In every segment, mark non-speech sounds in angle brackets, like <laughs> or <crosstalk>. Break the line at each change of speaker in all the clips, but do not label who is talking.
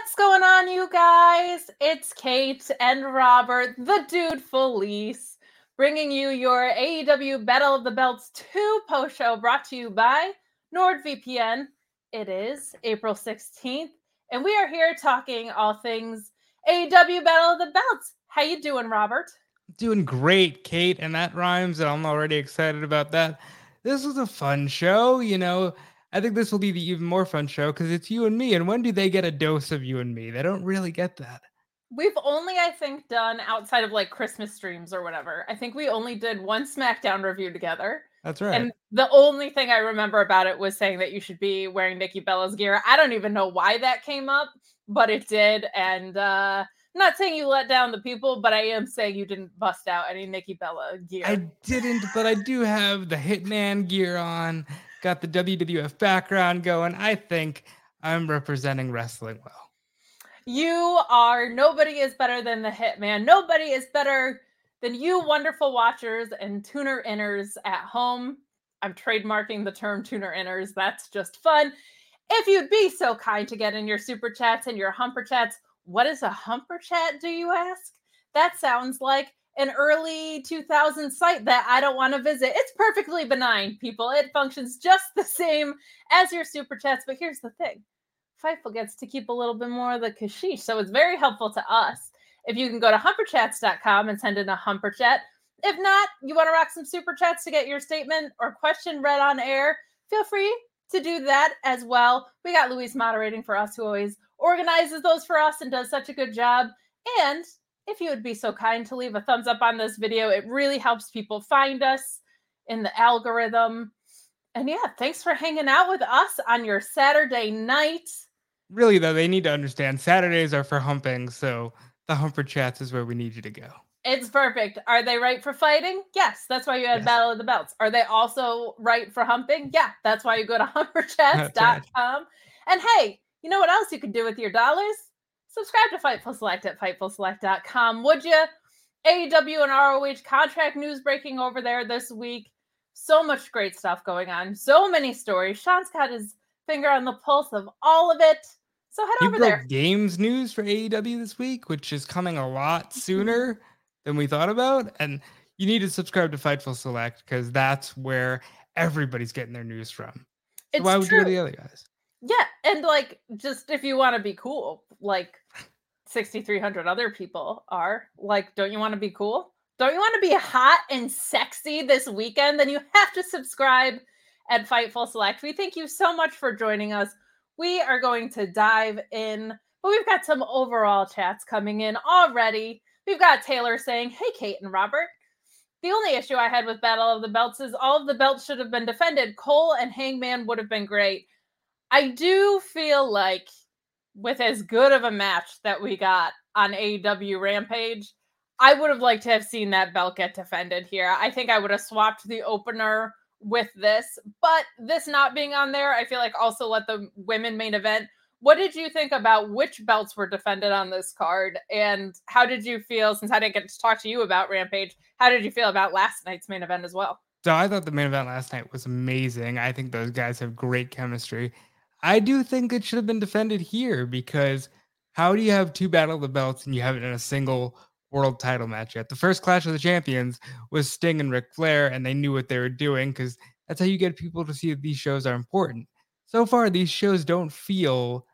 What's going on, you guys? It's Kate and Robert, the dude Felice, bringing you your AEW Battle of the Belts 2 post show brought to you by NordVPN. It is April 16th, and we are here talking all things AEW Battle of the Belts. How you doing, Robert?
Doing great, Kate, and that rhymes, and I'm already excited about that. This was a fun show, you know. I think this will be the even more fun show because it's you and me. And when do they get a dose of you and me? They don't really get that.
We've only, I think, done outside of like Christmas streams or whatever. I think we only did one SmackDown review together.
That's right.
And the only thing I remember about it was saying that you should be wearing Nikki Bella's gear. I don't even know why that came up, but it did. And uh I'm not saying you let down the people, but I am saying you didn't bust out any Nikki Bella gear.
I didn't, but I do have the Hitman gear on got the WWF background going. I think I'm representing wrestling well.
You are. Nobody is better than the Hitman. Nobody is better than you, wonderful watchers and tuner inners at home. I'm trademarking the term tuner inners. That's just fun. If you'd be so kind to get in your super chats and your humper chats, what is a humper chat, do you ask? That sounds like an early 2000 site that I don't want to visit. It's perfectly benign, people. It functions just the same as your super chats. But here's the thing Fightful gets to keep a little bit more of the kashish. So it's very helpful to us. If you can go to humperchats.com and send in a humper chat. If not, you want to rock some super chats to get your statement or question read on air, feel free to do that as well. We got Louise moderating for us, who always organizes those for us and does such a good job. And if you would be so kind to leave a thumbs up on this video, it really helps people find us in the algorithm. And yeah, thanks for hanging out with us on your Saturday night.
Really, though, they need to understand Saturdays are for humping. So the humper chats is where we need you to go.
It's perfect. Are they right for fighting? Yes. That's why you had yes. Battle of the Belts. Are they also right for humping? Yeah. That's why you go to <laughs> humperchats.com. Right. And hey, you know what else you can do with your dollars? Subscribe to Fightful Select at FightfulSelect.com, would you? AEW and ROH contract news breaking over there this week. So much great stuff going on. So many stories. Sean's got his finger on the pulse of all of it. So head
he
over there.
Games news for AEW this week, which is coming a lot <laughs> sooner than we thought about. And you need to subscribe to Fightful Select because that's where everybody's getting their news from. So why would true. you go to the other guys?
Yeah, and like just if you want to be cool, like 6300 other people are, like don't you want to be cool? Don't you want to be hot and sexy this weekend? Then you have to subscribe at Fightful Select. We thank you so much for joining us. We are going to dive in, but we've got some overall chats coming in already. We've got Taylor saying, Hey, Kate and Robert. The only issue I had with Battle of the Belts is all of the belts should have been defended. Cole and Hangman would have been great. I do feel like with as good of a match that we got on AEW Rampage, I would have liked to have seen that belt get defended here. I think I would have swapped the opener with this, but this not being on there, I feel like also let the women main event. What did you think about which belts were defended on this card? And how did you feel, since I didn't get to talk to you about Rampage, how did you feel about last night's main event as well?
So I thought the main event last night was amazing. I think those guys have great chemistry. I do think it should have been defended here because how do you have two Battle of the Belts and you have it in a single world title match yet? The first Clash of the Champions was Sting and Ric Flair, and they knew what they were doing because that's how you get people to see that these shows are important. So far, these shows don't feel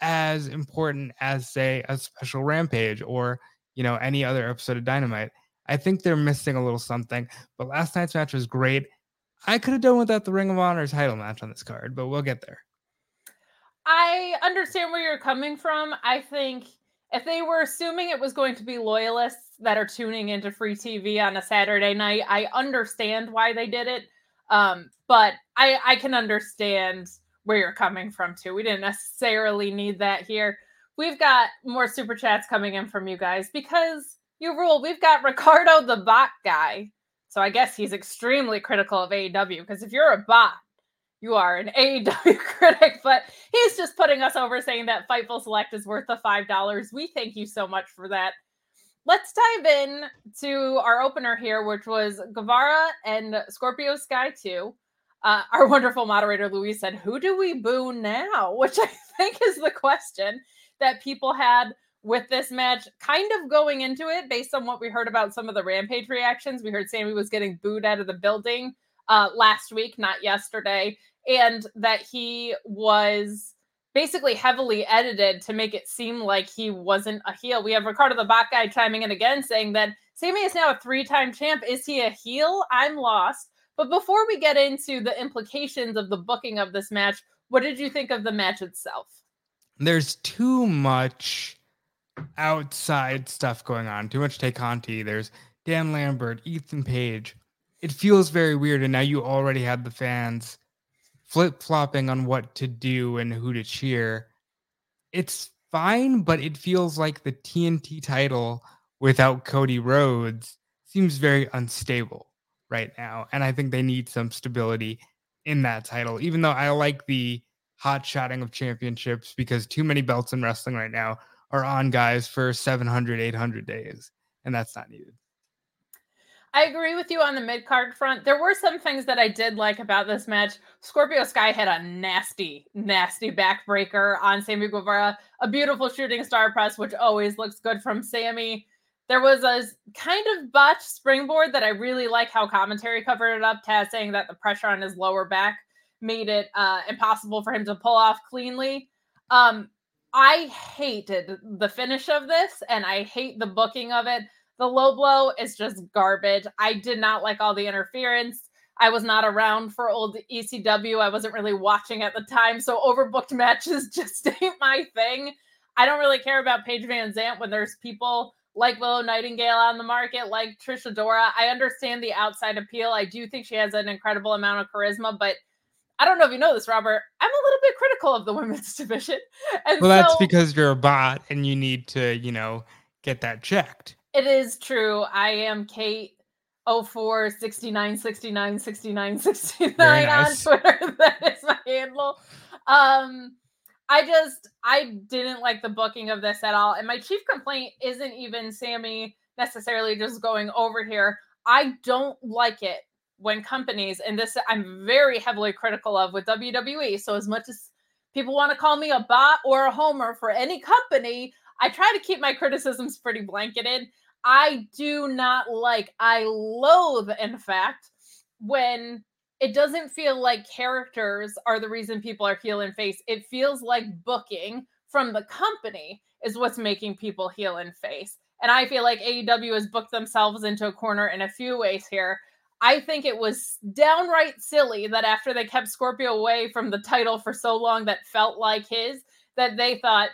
as important as, say, a special Rampage or you know any other episode of Dynamite. I think they're missing a little something. But last night's match was great. I could have done without the Ring of Honor title match on this card, but we'll get there.
I understand where you're coming from. I think if they were assuming it was going to be loyalists that are tuning into free TV on a Saturday night, I understand why they did it. Um, but I, I can understand where you're coming from too. We didn't necessarily need that here. We've got more super chats coming in from you guys because you rule. We've got Ricardo the bot guy. So I guess he's extremely critical of AEW because if you're a bot, you are an AEW <laughs> critic, but he's just putting us over saying that Fightful Select is worth the $5. We thank you so much for that. Let's dive in to our opener here, which was Guevara and Scorpio Sky 2. Uh, our wonderful moderator Louise said, Who do we boo now? <laughs> Which I think is the question that people had with this match kind of going into it based on what we heard about some of the rampage reactions we heard sammy was getting booed out of the building uh, last week not yesterday and that he was basically heavily edited to make it seem like he wasn't a heel we have ricardo the bot guy chiming in again saying that sammy is now a three-time champ is he a heel i'm lost but before we get into the implications of the booking of this match what did you think of the match itself
there's too much outside stuff going on. Too much Tay Conti. There's Dan Lambert, Ethan Page. It feels very weird. And now you already had the fans flip flopping on what to do and who to cheer. It's fine, but it feels like the TNT title without Cody Rhodes seems very unstable right now. And I think they need some stability in that title, even though I like the hot shotting of championships because too many belts in wrestling right now are on guys for 700, 800 days, and that's not needed.
I agree with you on the mid card front. There were some things that I did like about this match. Scorpio Sky had a nasty, nasty backbreaker on Sammy Guevara, a beautiful shooting star press, which always looks good from Sammy. There was a kind of botched springboard that I really like how commentary covered it up. Taz saying that the pressure on his lower back made it uh, impossible for him to pull off cleanly. Um, I hated the finish of this and I hate the booking of it. The low blow is just garbage. I did not like all the interference. I was not around for old ECW. I wasn't really watching at the time. So overbooked <laughs> matches just <laughs> ain't my thing. I don't really care about Paige VanZant when there's people like Willow Nightingale on the market, like Trish Adora. I understand the outside appeal. I do think she has an incredible amount of charisma, but I don't know if you know this, Robert. I'm a little bit critical of the <laughs> women's division.
And well, so, that's because you're a bot and you need to, you know, get that checked.
It is true. I am Kate 04 69 69 69 69 nice. on Twitter. <laughs> that is my handle. Um, I just I didn't like the booking of this at all. And my chief complaint isn't even Sammy necessarily just going over here. I don't like it when companies, and this I'm very heavily critical of with WWE. So, as much as people want to call me a bot or a homer for any company, I try to keep my criticisms pretty blanketed. I do not like, I loathe, in fact, when it doesn't feel like characters are the reason people are heel and face. It feels like booking from the company is what's making people heel and face. And I feel like AEW has booked themselves into a corner in a few ways here. I think it was downright silly that after they kept Scorpio away from the title for so long that felt like his, that they thought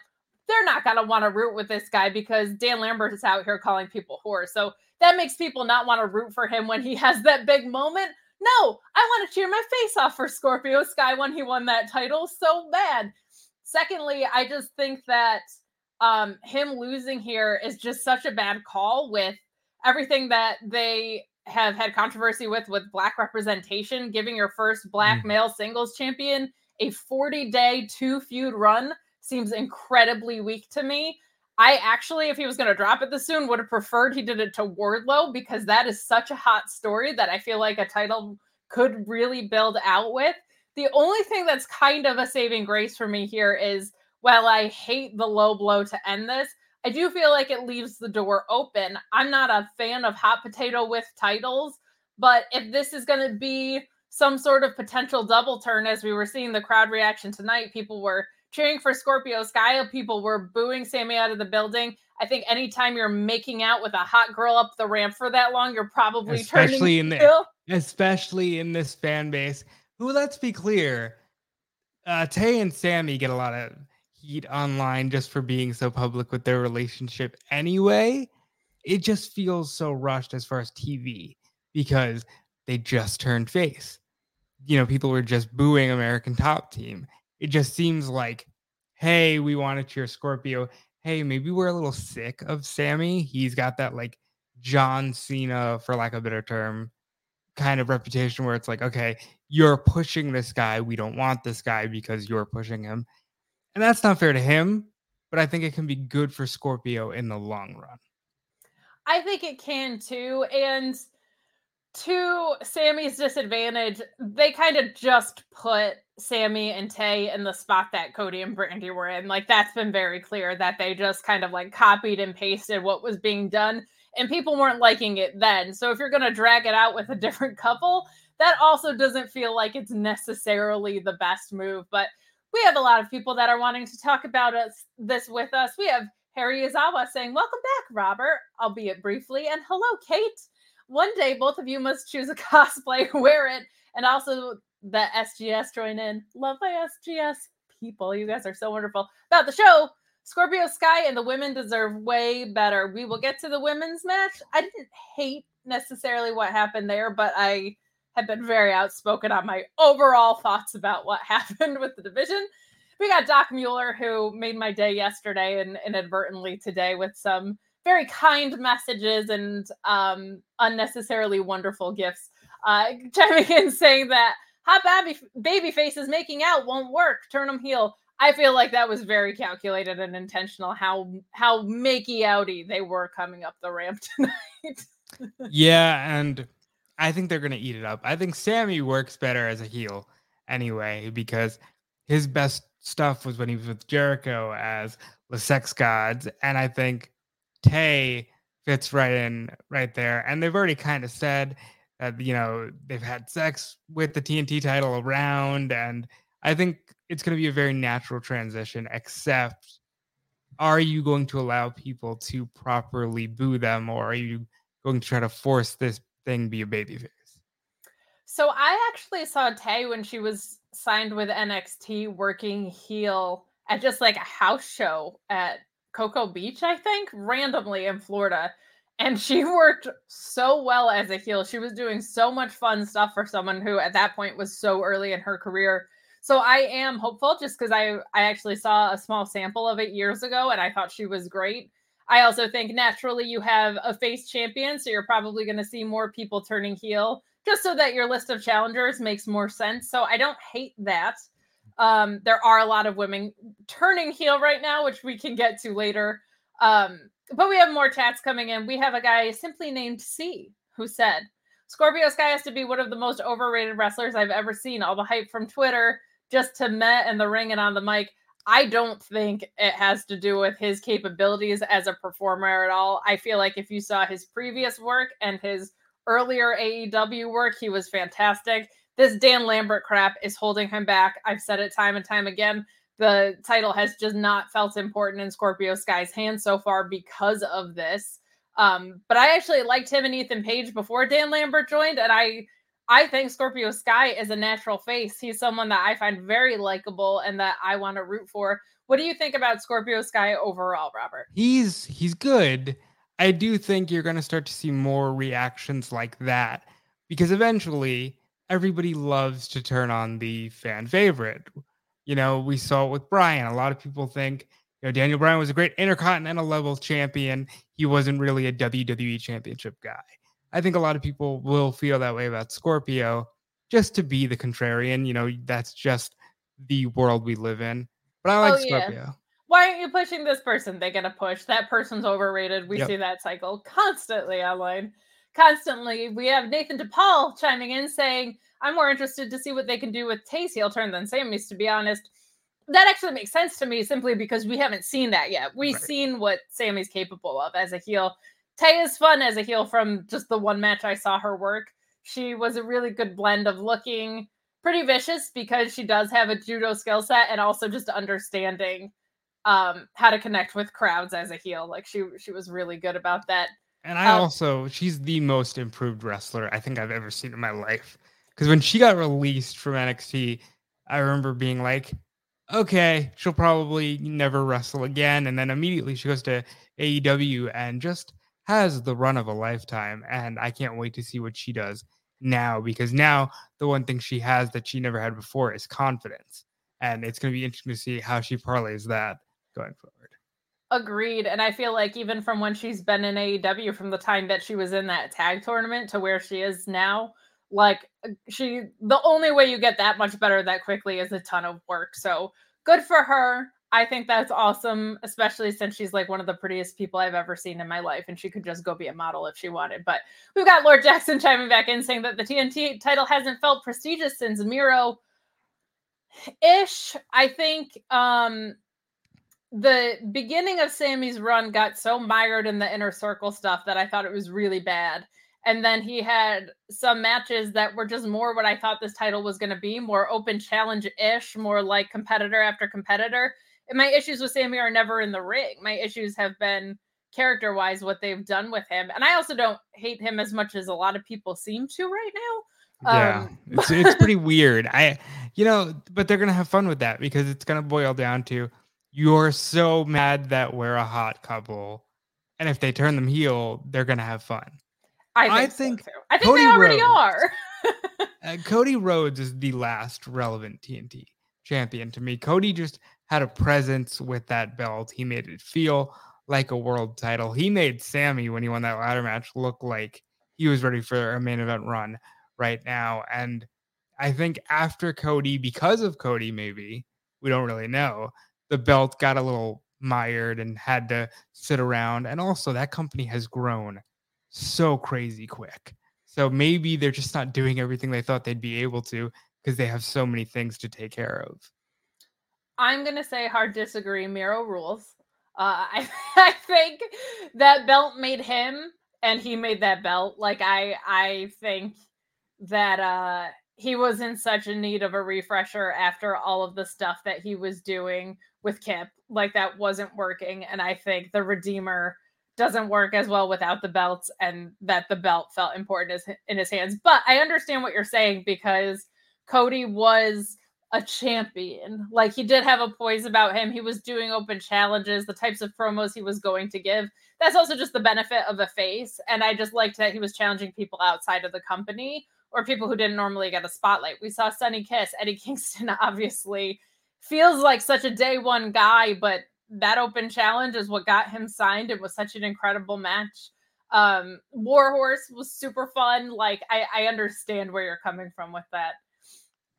they're not going to want to root with this guy because Dan Lambert is out here calling people whores. So that makes people not want to root for him when he <laughs> has that big moment. No, I want to cheer my face off for Scorpio Sky when he won that title so bad. Secondly, I just think that um, him losing here is just such a bad call with everything that they have had controversy with with black representation, giving your first black mm. male singles champion a 40 day two feud run seems incredibly weak to me. I actually, if he was going to drop it this soon, would have preferred he did it to Wardlow because that is such a hot story that I feel like a title could really build out with. The only thing that's kind of a saving grace for me here is while I hate the low blow to end this, I do feel like it leaves the door open. I'm not a fan of hot potato with titles, but if this is going to be some sort of potential double turn, as we were seeing the crowd reaction tonight, people were cheering for Scorpio Sky, people were booing Sammy out of the building. I think anytime you're making out with a hot girl up the ramp for that long, you're probably
especially in the, especially in this fan base. Who, let's be clear, uh, Tay and Sammy get a lot of heat online just for being so public with their relationship anyway. It just feels so rushed as far as TV because they just turned face. You know, people were just booing American Top Team. It just seems like, hey, we want to cheer Scorpio. Hey, maybe we're a little sick of Sammy. He's got that like John Cena, for lack of a better term, kind of reputation where it's like, okay, you're pushing this guy. We don't want this guy because you're pushing him. And that's not fair to him, but I think it can be good for Scorpio in the long run.
I think it can too. And to Sammy's disadvantage, they kind of just put Sammy and Tay in the spot that Cody and Brandi were in. Like that's been very clear that they just kind of like copied and pasted what was being done, and people weren't liking it then. So if you're gonna drag it out with a <laughs> different couple, that also doesn't feel like it's necessarily the best move. But we have a lot of people that are wanting to talk about us this with us. We have Harry Izawa saying, Welcome back, Robert, albeit briefly, and hello, Kate. One day, both of you must choose a <laughs> cosplay, wear it, and also the SGS join in. Love my SGS people. You guys are so wonderful. About the show, Scorpio Sky and the women deserve way better. We will get to the women's match. I didn't hate necessarily what happened there, but I have been very outspoken on my overall thoughts about what <laughs> happened with the division. We got Doc Mueller, who made my day yesterday and inadvertently today with some very kind messages and um, unnecessarily wonderful gifts. Uh, <laughs> chiming in saying that hot baby baby faces making out won't work. Turn them heel. I feel like that was very calculated and intentional. How how makey outy they were coming up the ramp <laughs> tonight.
yeah, and I think they're gonna eat it up. I think Sammy works better as a heel anyway because his best stuff was when he was with Jericho as the Sex Gods, and I think Tay fits right in right there. And they've already kind of said that, you know, they've had sex with the TNT title around. And I think it's going to be a very natural transition, except are you going to allow people to properly boo them or are you going to try to force this thing be a babyface?
So I actually saw Tay when she was signed with NXT working heel at just like a house show at Cocoa Beach, I think, randomly in Florida. And she <laughs> worked so well as a heel. She was doing so much fun stuff for someone who at that point was so early in her career. So I am hopeful just because I I actually saw a small sample of it years ago and I thought she was great. I also think naturally you have a face champion, so you're probably going to see more people turning heel just so that your list of challengers makes more sense. So I don't hate that. Um, there are a lot of women turning heel right now, which we can get to later. Um, but we have more chats coming in. We have a guy simply named C who said, Scorpio Sky has to be one of the most overrated wrestlers I've ever seen. All the hype from Twitter just to Met and the ring and on the mic. I don't think it has to do with his capabilities as a performer at all. I feel like if you saw his previous work and his earlier AEW work, he was fantastic this Dan Lambert crap is holding him back. I've said it time and time again. The title has just not felt important in Scorpio Sky's hands so far because of this. Um, but I actually liked him and Ethan Page before Dan Lambert joined, and I I think Scorpio Sky is a natural face. He's someone that I find very likable and that I want to root for. What do you think about Scorpio Sky overall, Robert?
He's he's good. I do think you're going to start to see more reactions like that because eventually everybody loves to turn on the fan favorite. You know, we saw it with Bryan. A lot of people think, you know, Daniel Bryan was a great intercontinental level champion. He wasn't really a WWE championship guy. I think a lot of people will feel that way about Scorpio just to be the contrarian. You know, that's just the world we live in. But I oh, like oh, Scorpio. Yeah.
Why aren't you pushing this person? They get a push. That person's overrated. We yep. see that cycle constantly online constantly. We have Nathan DePaul chiming in saying, I'm more interested to see what they can do with Tay's heel turn than Sammy's, to be honest. That actually makes sense to me simply because we haven't seen that yet. We've right. seen what Sammy's capable of as a heel. Tay is fun as a heel from just the one match I saw her work. She was a really good blend of looking pretty vicious because she does have a judo skill set and also just understanding um, how to connect with crowds as a heel. Like she she was really good about that.
And I um, also, she's the most improved wrestler I think I've ever seen in my life. Because when she got released from NXT, I remember being like, okay, she'll probably never wrestle again. And then immediately she goes to AEW and just has the run of a lifetime. And I can't wait to see what she does now because now the one thing she has that she never had before is confidence. And it's going to be interesting to see how she parlays that going forward.
Agreed. And I feel like even from when she's been in AEW, from the time that she was in that tag tournament to where she is now, like uh, she, the only way you get that much better that quickly is a ton of work. So good for her. I think that's awesome, especially since she's like one of the prettiest people I've ever seen in my life, and she could just go be a model if she wanted. But we've got Lord Jackson chiming back in saying that the TNT title hasn't felt prestigious since Miro ish. I think um the beginning of Sammy's run got so mired in the inner circle stuff that I thought it was really bad. And then he had some matches that were just more what I thought this title was going to be more open challenge ish, more like competitor after competitor. And my issues with Sammy are never in the ring. My issues have been character wise what they've done with him. And I also don't hate him as much as a lot of people seem to right now.
Yeah, um, it's, it's <laughs> pretty weird. I, you know, but they're going to have fun with that because it's going to boil down to you're so mad that we're a hot couple. And if they turn them heel, they're going to have fun.
I think, I think, so I think Cody they already Rhodes, are. <laughs>
uh, Cody Rhodes is the last relevant TNT champion to me. Cody just had a presence with that belt. He made it feel like a world title. He made Sammy when he won that ladder match look like he was ready for a main event run right now. And I think after Cody, because of Cody, maybe we don't really know, the belt got a little mired and had to sit around. And also, that company has grown so crazy quick. So maybe they're just not doing everything they thought they'd be able to because they have so many things to take care of.
I'm gonna say hard disagree. Miro rules. Uh, I, <laughs> I think that belt made him, and he made that belt. Like I, I think that uh, he was in such a need of a refresher after all of the stuff that he was doing with Kip. Like that wasn't working, and I think the Redeemer doesn't work as well without the belts and that the belt felt important in his hands. But I understand what you're saying because Cody was a champion. Like he did have a poise about him. He was doing open challenges, the types of promos he was going to give. That's also just the benefit of a face. And I just liked that he was challenging people outside of the company or people who didn't normally get a spotlight. We saw Sonny Kiss, Eddie Kingston <laughs> obviously feels like such a day one guy, but that open challenge is what got him signed. It was such an incredible match. Um, Warhorse was super fun. Like I, I understand where you're coming from with that.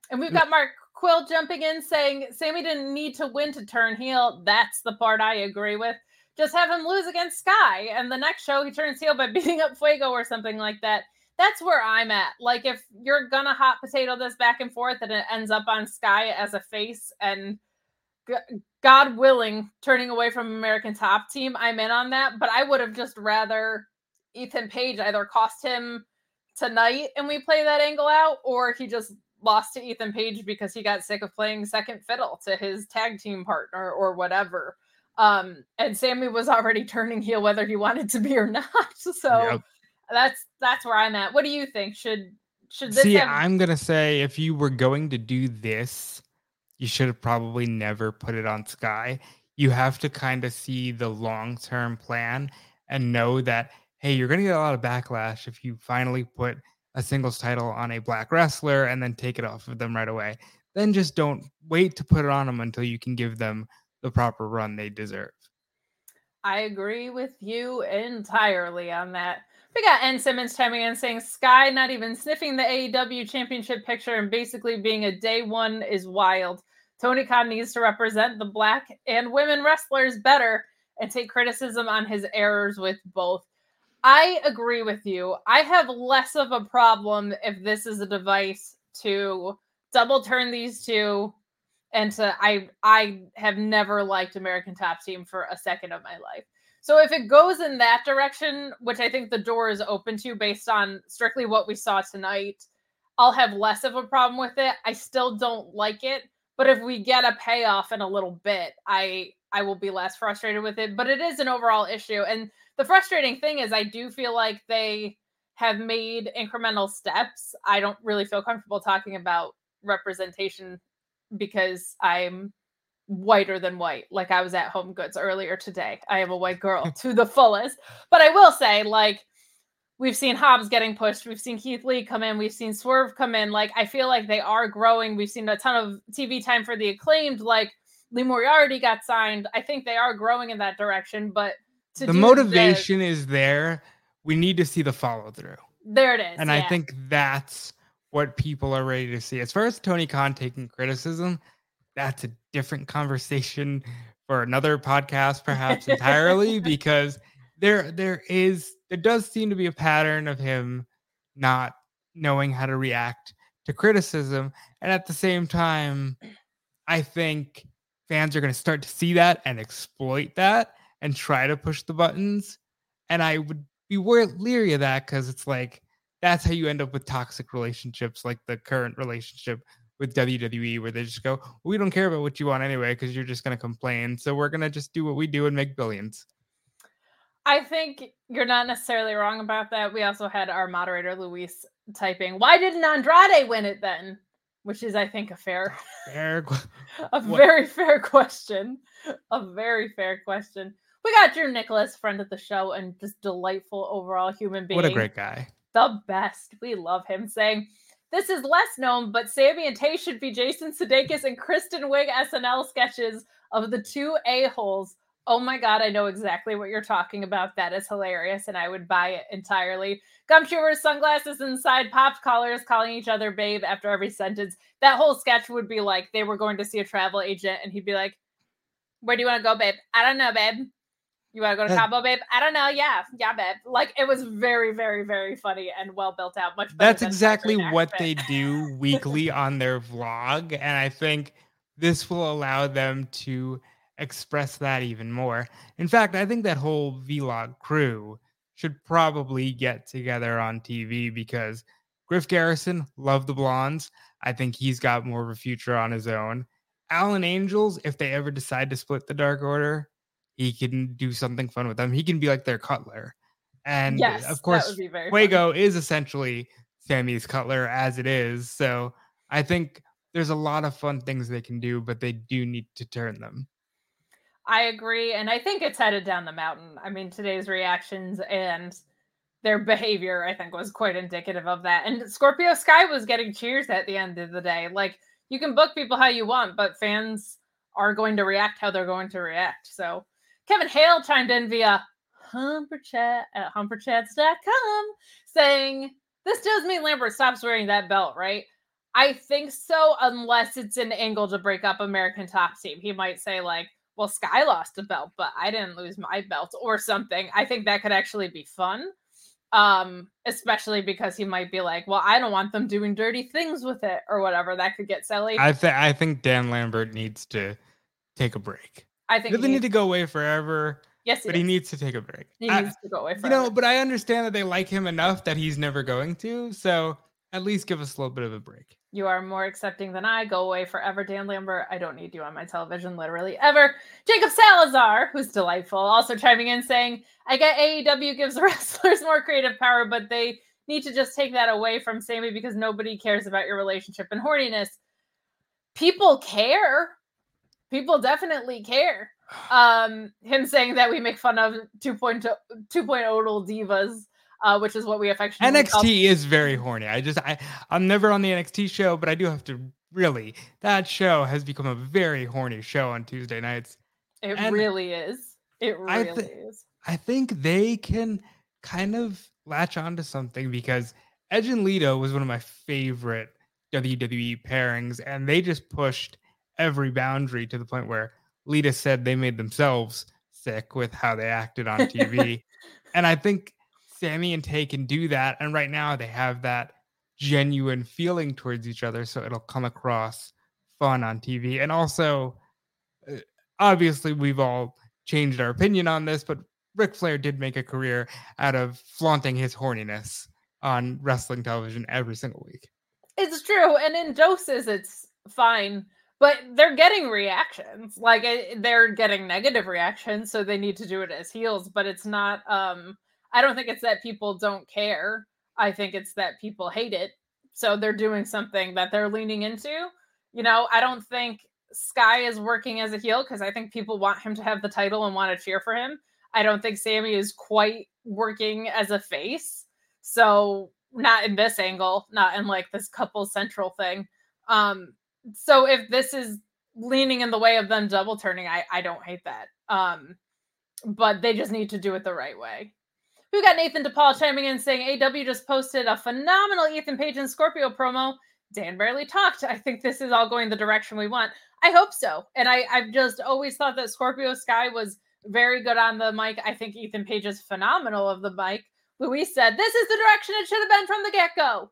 And we've got Mark Quill jumping in saying Sammy didn't need to win to turn heel. That's the part I agree with. Just have him lose against Sky, and the next show he turns heel by <laughs> beating up Fuego or something like that. That's where I'm at. Like if you're gonna hot potato this back and forth, and it ends up on Sky as a face and God willing, turning away from American Top Team, I'm in on that. But I would have just rather Ethan Page either cost him tonight and we play that angle out, or he just lost to Ethan Page because he got sick of playing second fiddle to his tag team partner or whatever. Um, and Sammy was already <laughs> turning heel whether he wanted to be or not. <laughs> So yep. That's that's where I'm at. What do you think? Should should this
see?
Have-
I'm gonna say if you were going to do this you should have probably never put it on Sky. You have to kind of see the long term plan and know that, hey, you're going to get a lot of backlash if you finally put a singles title on a black wrestler and then take it off of them right away. Then just don't wait to put it on them until you can give them the proper run they deserve.
I agree with you entirely on that. We got N Simmons chiming in saying Sky not even sniffing the AEW championship picture and basically being a day one is wild. Tony Khan needs to represent the black and women wrestlers better and take criticism on his errors with both. I agree with you. I have less of a problem if this is a device to double turn these two and to I I have never liked American Top Team for a second of my life. So if it goes in that direction, which I think the door is open to based on strictly what we saw tonight, I'll have less of a problem with it. I still don't like it but if we get a payoff in a little bit, I I will be less frustrated with it. But it is an overall issue. And the frustrating thing is I do feel like they have made incremental steps. I don't really feel comfortable talking about representation because I'm whiter than white. Like I was at Home Goods earlier today. I am a white girl to the fullest. But I will say, like, we've seen Hobbs getting pushed. We've seen Keith Lee come in. We've seen Swerve come in. Like I feel like they are growing. We've seen a ton of TV time for the acclaimed. Like Lee Moriarty got signed. I think they are growing in that direction. But
the motivation this, is there. We need to see the follow through.
There it is.
And yeah. I think that's what people are ready to see. As far as Tony Khan taking criticism, that's a different conversation for another podcast, perhaps <laughs> entirely, because there there is there does seem to be a pattern of him not knowing how to react to criticism. And at the same time, I think fans are going to start to see that and exploit that and try to push the buttons. And I would be leery of that because it's like that's how you end up with toxic relationships like the current relationship with WWE, where they just go, We don't care about what you want anyway, because you're just going to complain. So we're going to just do what we do and make billions.
I think you're not necessarily wrong about that. We also had our moderator, Luis, typing, Why didn't Andrade win it then? Which is, I think, a fair, oh, fair <laughs> a very fair question. A very fair question. We got Drew Nicholas, friend of the show, and just delightful overall human being.
What a great guy.
The best. We love him saying, this is less known, but Sammy and Tay should be Jason Sudeikis and Kristen Wiig SNL sketches of the two a-holes. Oh my god, I know exactly what you're talking about. That is hilarious, and I would buy it entirely. Gumshoe wears sunglasses inside popped collars, calling each other babe after every sentence. That whole sketch would be like they were going to see a travel agent, and he'd be like, Where do you want to go, babe? I don't know, babe. You want to go to Cabo, babe? I don't know. Yeah, yeah, babe. Like it was very, very, very funny and well built out. Much.
That's exactly what they do <laughs> weekly on their vlog, and I think this will allow them to express that even more. In fact, I think that whole vlog crew should probably get together on TV because Griff Garrison loved the blondes. I think he's got more of a future on his own. Alan Angels, if they ever decide to split the Dark Order, he can do something fun with them. He can be like their cutler. And uh, yes, of course, Fuego is essentially Sammy's cutler as it is. So I think there's a lot of fun things they can do, but they do need to turn them.
I agree. And I think it's headed down the mountain. I mean, today's reactions and their behavior, I think, was quite indicative of that. And Scorpio Sky was getting cheers at the end of the day. Like, you can book people how you want, but fans are going to react how they're going to react. So Kevin Hale chimed in via humperchat at humperchats.com saying, This does mean Lambert stops wearing that belt, right? I think so, unless it's an angle to break up American Top Team. He might say, like, well, Sky lost a belt, but I didn't lose my belt or something. I think that could actually be fun. Um, especially because he might be like, well, I don't want them doing dirty things with it or whatever. That could get silly.
I think I think Dan Lambert needs to take a break.
I think
he doesn't need to go away forever.
Yes,
he but does. he needs to take a break.
He I, needs to go away.
Forever. You know, but I understand that they like him enough that he's never going to. So at least give us a little bit of a break.
You are more accepting than I. Go away forever, Dan Lambert. I don't need you on my television, literally ever. Jacob Salazar, who's delightful, also chiming in saying, I get AEW gives <laughs> wrestlers more creative power, but they need to just take that away from Sammy because nobody cares about your relationship and horniness. People care. People definitely care. Um, him saying that we make fun of 2.0, 2.0 divas uh, which is what we affectionately
NXT call- is very horny. I just I I'm never on the NXT show, but I do have to really that show has become a very horny show on Tuesday nights.
It and really is. It really I th- is.
I think they can kind of latch onto something because Edge and Lita was one of my favorite WWE pairings, and they just pushed every boundary to the point where Lita said they made themselves sick with how they acted on TV. <laughs> and I think Sammy and Tay can do that. And right now they have that genuine feeling towards each other. So it'll come across fun on TV. And also, uh, obviously, we've all changed our opinion on this, but Ric Flair did make a career out of flaunting his horniness on wrestling television every single week.
It's true. And in doses, it's fine. But they're getting reactions. Like they're getting negative reactions, so they need to do it as heels. But it's not um I don't think it's that people don't care. I think it's that people hate it. So they're doing something that they're leaning into. You know, I don't think Sky is working as a heel because I think people want him to have the title and want to cheer for him. I don't think sammy is quite working as a face. So not in this angle, not in like this couple central thing. Um, so if this is leaning in the way of them double turning, I I don't hate that. Um, but they just need to do it the right way. We got Nathan DePaul chiming in saying AW just posted a phenomenal Ethan Page and Scorpio promo. Dan barely talked. I think this is all going the direction we want. I hope so. And I, I've just always thought that Scorpio Sky was very good on the mic. I think Ethan Page is phenomenal of the mic. Luis said, This is the direction it should have been from the get go.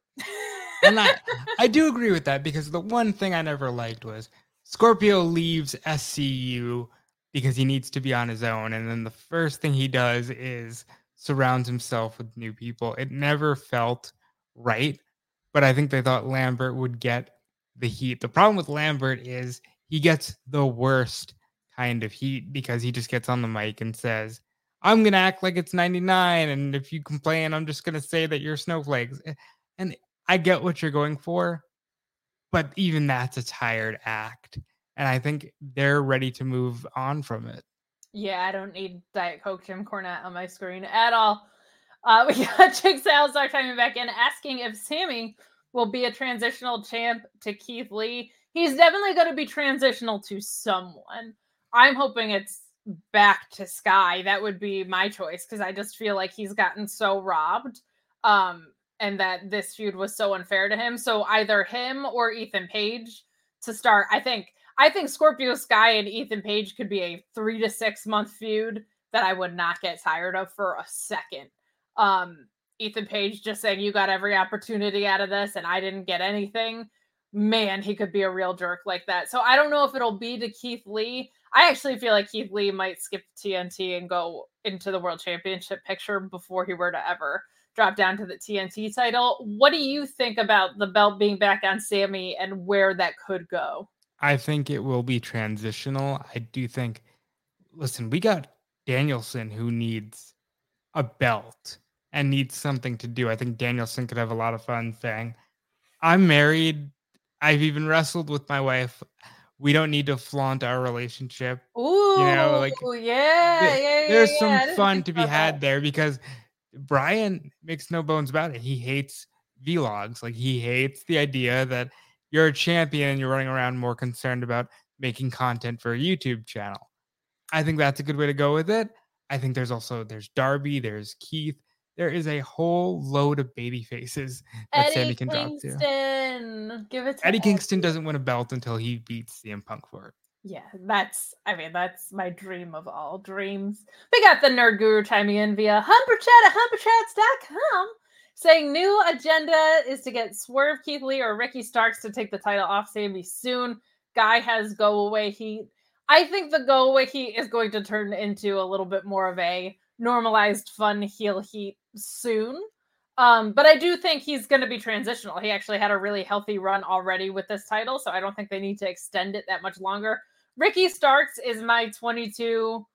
and I, <laughs> I do agree with that because the one thing I never liked was Scorpio leaves SCU because he needs to be on his own. And then the first thing he does is surrounds himself with new people. It never felt right, but I think they thought Lambert would get the heat. The problem with Lambert is he gets the worst kind of heat because he just gets on the mic and says, I'm to act like it's 99. And if you complain, I'm just to say that you're snowflakes. Eh, and I get what you're going for, but even that's a tired act. And I think they're ready to move on from it.
Yeah, I don't need Diet Coke Jim Cornette on my screen at all. Uh, <laughs> we got Chick Salazar chiming back in asking if Sammy will be a transitional champ to Keith Lee. He's definitely going to be transitional to someone. I'm hoping it's back to Sky. That would be my choice because I just feel like he's gotten so robbed. Um, and that this feud was so unfair to him. So either him or Ethan Page to start. I think I think Scorpio Sky and Ethan Page could be a three to six month feud that I would not get tired of for a second. Um, Ethan Page just saying you got every opportunity out of this and I didn't get anything. Man, he could be a real jerk like that. So I don't know if it'll be to Keith Lee. I actually feel like Keith Lee might skip TNT and go into the world championship picture before he were to ever drop down to the TNT title. What do you think about the belt being back on Sammy and where that could go?
I think it will be transitional. I do think, listen, we got Danielson who needs a belt and needs something to do. I think Danielson could have a lot of fun saying, I'm married. I've even wrestled with my wife we don't need to flaunt our relationship.
Ooh, you know, like yeah, th- yeah,
There's
yeah,
some fun to be had there because Brian makes no bones about it. He hates vlogs. Like he hates the idea that you're a champion and you're running around more concerned about making content for a YouTube channel. I think that's a good way to go with it. I think there's also there's Darby, there's Keith, there is a whole load of baby faces <laughs> that
Eddie
Sammy can
Kingston.
drop to.
Give it to
Eddie Kingston doesn't win a belt until he beats CM Punk for it.
Yeah, that's I mean that's my dream of all dreams. We got the nerd guru chiming in via humperchat at humperchats.com saying new agenda is to get Swerve Keith Lee or Ricky Starks to take the title off Sammy soon. Guy has go away heat. I think the go away heat is going to turn into a little bit more of a normalized fun heel heat soon. Um, but I do think he's going to be transitional. He actually had a really healthy run already with this title, so I don't think they need to extend it that much longer. Ricky Starks is my 22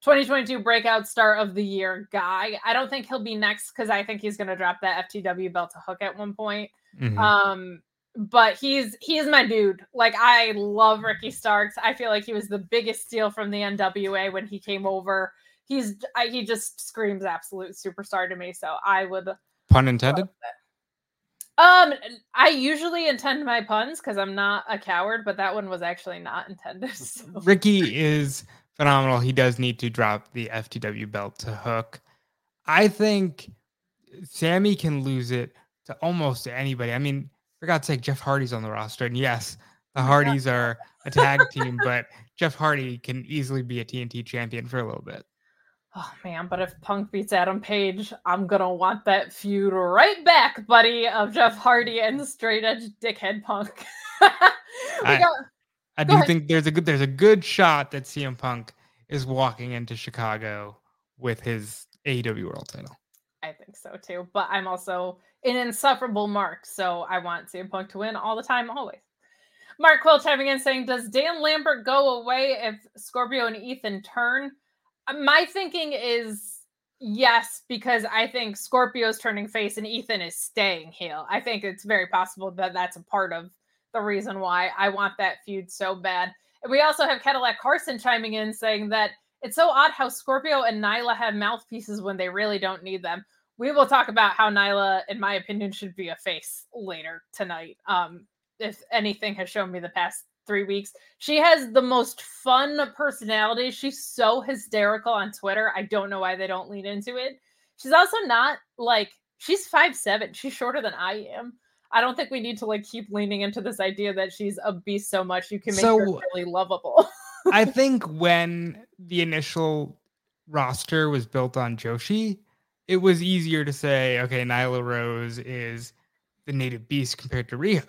2022 breakout star of the year guy. I don't think he'll be next because I think he's going to drop that FTW belt to Hook at one point. Mm-hmm. Um, but he's he's my dude. Like I love Ricky Starks. I feel like he was the biggest steal from the NWA when he came over he's I, he just screams absolute superstar to me. So I would
pun intended.
Um, I usually intend my puns because I'm not a coward, but that one was actually not intended. <laughs> So.
Ricky is phenomenal. He does need to drop the FTW belt to Hook. I think Sammy can lose it to almost anybody. I mean, for God's sake, Jeff Hardy's on the roster, and yes, the Hardys are a tag team, but Jeff Hardy can easily be a TNT champion for a little bit.
Oh man, but if Punk beats Adam Page, I'm gonna want that feud right back, buddy, of Jeff Hardy and straight edge dickhead Punk. <laughs>
I, got, I do ahead. think there's a good there's a good shot that CM Punk is walking into Chicago with his AEW World Title.
I think so too, but I'm also an insufferable Mark, so I want CM Punk to win all the time, always. Mark Quill chiming in saying, "Does Dan Lambert go away if Scorpio and Ethan turn?" Uh, my thinking is yes, because I think Scorpio's turning face and Ethan is staying heel. I think it's very possible that that's a part of the reason why I want that feud so bad. And we also have Cadillac Carson chiming in saying that it's so odd how Scorpio and Nyla have mouthpieces when they really don't need them. We will talk about how Nyla, in my opinion, should be a face later tonight. Um, if anything has shown me the past three weeks. She has the most fun personality. She's so hysterical on Twitter. I don't know why they don't lean into it. She's also not like she's five seven. She's shorter than I am. I don't think we need to like keep leaning into this idea that she's a beast so much you can make
So-
her really lovable. <laughs>
I think when the initial roster was built on Joshi, it was easier to say, okay, Nyla Rose is the native beast compared to Riho.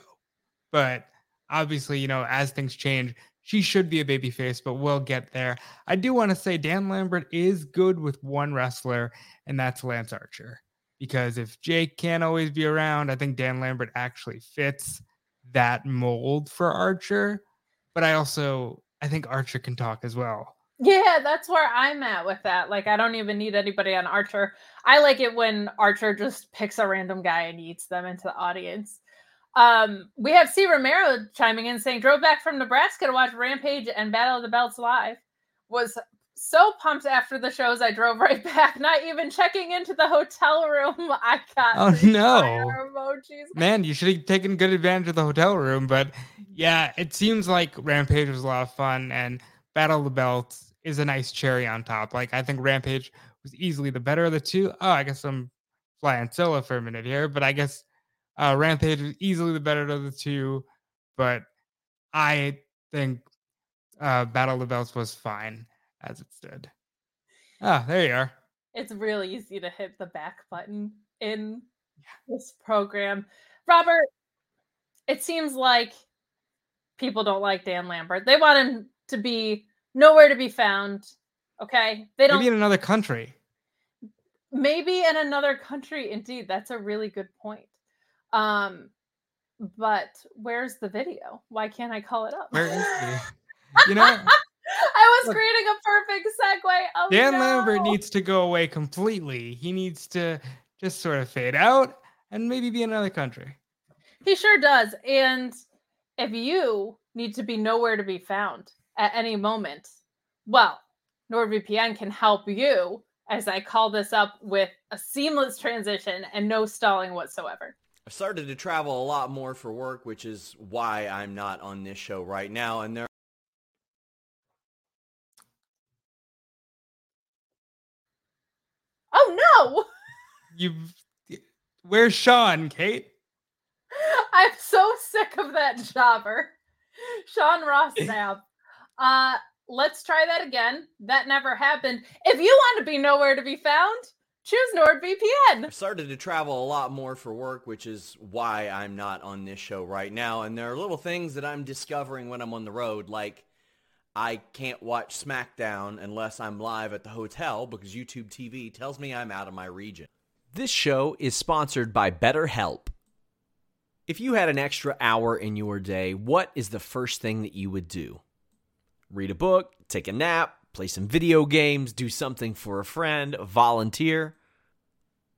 But obviously, you know, as things change, she should be a babyface, but we'll get there. I do want to say Dan Lambert is good with one wrestler, and that's Lance Archer. Because if Jake can't always be around, I think Dan Lambert actually fits that mold for Archer. But I also I think Archer can talk as well.
Yeah, that's where I'm at with that. Like, I don't even need anybody on Archer. I like it when Archer just picks a random guy and eats them into the audience. Um, we have C. Romero chiming in saying, drove back from Nebraska to watch Rampage and Battle of the Belts live. Was so pumped after the shows, I drove <laughs> right back, not even checking into the hotel room. <laughs> I got
oh no.
emojis.
Man, you should have taken good advantage of the hotel room. But yeah, it seems like Rampage was a lot of fun, and Battle of the Belts is a nice cherry on top. Like I think Rampage was easily the better of the two. Oh, I guess I'm flying solo for a minute here, but I guess uh, Rampage was easily the better of the two. But I think uh, Battle of the Belts was fine as it stood. Ah, there you are.
it's really easy to hit the back button in this program. Robert, it seems like people don't like Dan Lambert. They want him to be nowhere to be found. Okay. They don't
Maybe in another country.
maybe in another country indeed. That's a really good point. Um but where's the video? Why can't I call it up?
Where is? <laughs> <laughs> You know,
I was
Look.
creating a perfect segue. Oh,
Dan
no.
Lambert needs to go away completely. He needs to just sort of fade out and maybe be in another country.
He sure does. And if you need to be nowhere to be found at any moment, well, NordVPN can help you as I call this up with a seamless transition and no stalling whatsoever.
I've started to travel a lot more for work, which is why I'm not on this show right now. And there
Oh no! <laughs>
You, where's Sean, Kate?
I'm so sick of that jobber. Sean Ross <laughs> Sapp. Uh let's try that again. That never happened. If you want to be nowhere to be found, choose NordVPN.
I've started to travel a lot more for work, which is why I'm not on this show right now. And there are little things that I'm discovering when I'm on the road, like I can't watch SmackDown unless I'm live at the hotel because YouTube TV tells me I'm out of my region. This show is sponsored by BetterHelp. If you had an extra hour in your day, what is the first thing that you would do? Read a book, take a nap, play some video games, do something for a friend, volunteer.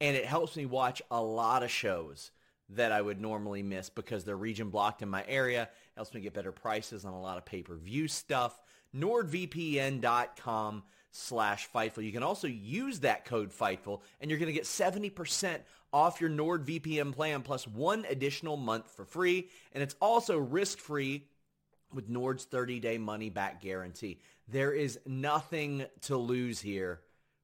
and it helps me watch a lot of shows that I would normally miss because they're region blocked in my area. helps me get better prices on a lot of pay-per-view stuff. nordvpn.com slash Fightful. You can also use that code Fightful, and you're going to get 70% off your NordVPN plan plus one additional month for free. And it's also risk-free with Nord's 30-day money-back guarantee. There is nothing to lose here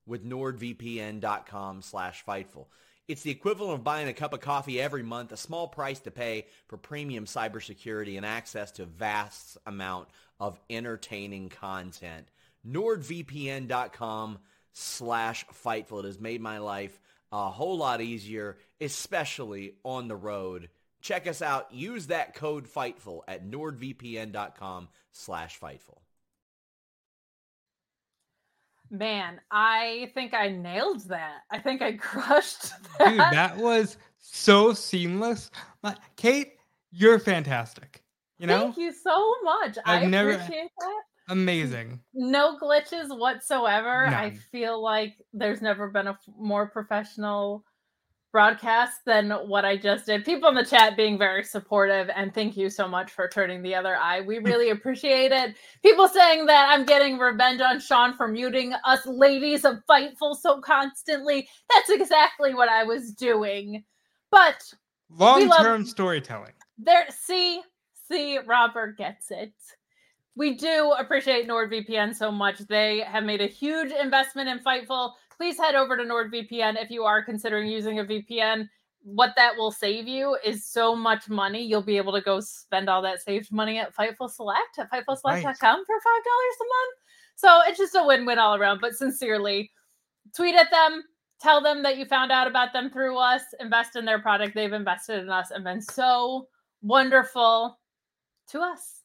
with nordvpn.com slash Fightful. It's the equivalent of buying a cup of coffee every month, a small price to pay for premium cybersecurity and access to vast amount of entertaining content. NordVPN.com slash Fightful. It has made my life a whole lot easier, especially on the road. Check us out. Use that code FIGHTFUL at nordvpn.com slash Fightful.
Man, I think I nailed that. I think I <laughs> crushed that.
Dude, that was so seamless. Kate, you're fantastic. You know?
Thank you so much.
I've
I
never-
appreciate that.
Amazing.
No glitches whatsoever. I feel like there's never been a f- more professional broadcast than what I just did. People in the chat being very supportive and thank you so much for turning the other eye. We <laughs> really appreciate it. People saying that I'm getting revenge on Sean for muting us ladies of Fightful so constantly. That's exactly what I was doing. But
Long term storytelling.
there see see robert gets it we do appreciate nordvpn so much they have made a huge investment in fightful please head over to nordvpn if you are considering using a vpn what that will save you is so much money you'll be able to go spend all that saved money at fightful select at fightfulselect.com for five dollars a month so it's just a win-win all around but sincerely tweet at them tell them that you found out about them through us invest in their product they've invested in us and been so wonderful to us.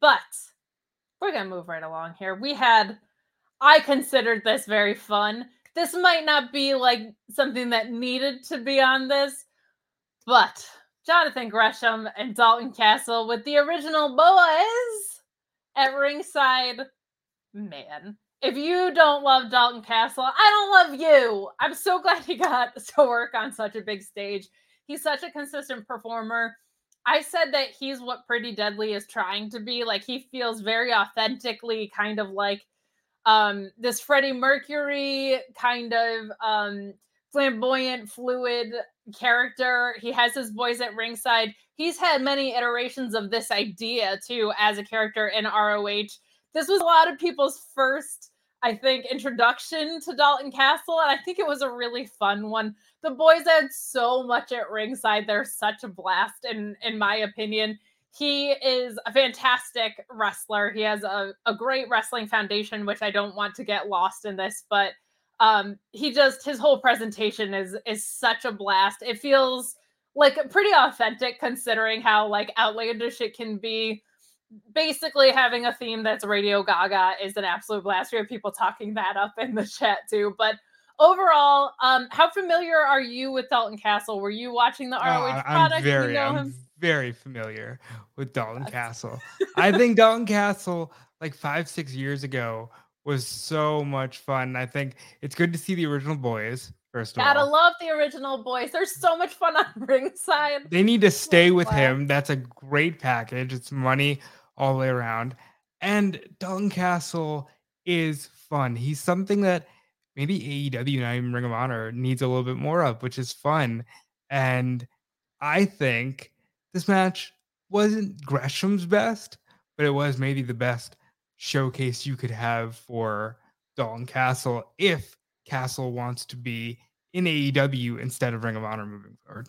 But we're going to move right along here. We had, I considered this very fun. This might not be like something that needed to be on this, but Jonathan Gresham and Dalton Castle with the original boys at ringside. Man, if you don't love Dalton Castle, I don't love you. I'm so <laughs> glad he got to work on such a big stage. He's such a consistent performer. I said that he's what Pretty Deadly is trying to be. Like he feels very authentically kind of like um this Freddie Mercury kind of um flamboyant, fluid character. He has his boys at ringside. He's had many iterations of this idea too as a character in ROH. This was a lot of people's first, I think, introduction to Dalton Castle, and I think it was a really fun one. The boys had so much at ringside. They're such a blast, in in my opinion. He is a fantastic wrestler. He has a, a great wrestling foundation, which I don't want to get lost in this, but um he just his whole presentation is is such a blast. It feels like pretty authentic considering how like outlandish it can be basically having a theme that's Radio Gaga is an absolute blast. We have people talking that up in the chat too. But overall, um, how familiar are you with Dalton Castle? Were you watching the
Oh,
ROH
I-
product?
I'm very,
you know
I'm
him?
Very familiar with Dalton Castle. <laughs> I think Dalton Castle, like five, six years ago, was so much fun. I think it's good to see the original boys. First of
Gotta
all,
love the original boys. They're so much fun on ringside.
they need to stay with
Wow.
him. That's a great package. It's money all the way around. And Dalton Castle is fun. He's something that maybe AEW, not even Ring of Honor, needs a little bit more of, which is fun. And I think this match wasn't Gresham's best, but it was maybe the best showcase you could have for Dalton Castle if Castle wants to be in AEW instead of Ring of Honor moving forward.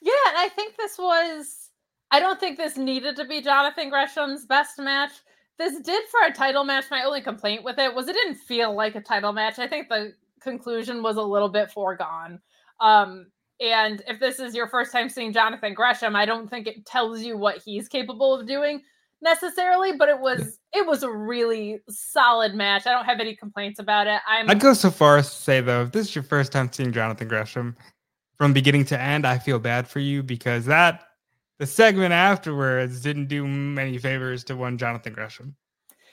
Yeah, and I think this was. I don't think this needed to be Jonathan Gresham's best match. This did for a title match. My only complaint with it was it didn't feel like a title match. I think the conclusion was a little bit foregone. Um, and if this is your first time seeing Jonathan Gresham, I don't think it tells you what he's capable of doing necessarily. But it was it was a really solid match. I don't have any complaints about it. I'm
I'd go so far as to say though, if this is your first time seeing Jonathan Gresham from beginning to end, I feel bad for you because that the segment afterwards didn't do many favors to one Jonathan Gresham.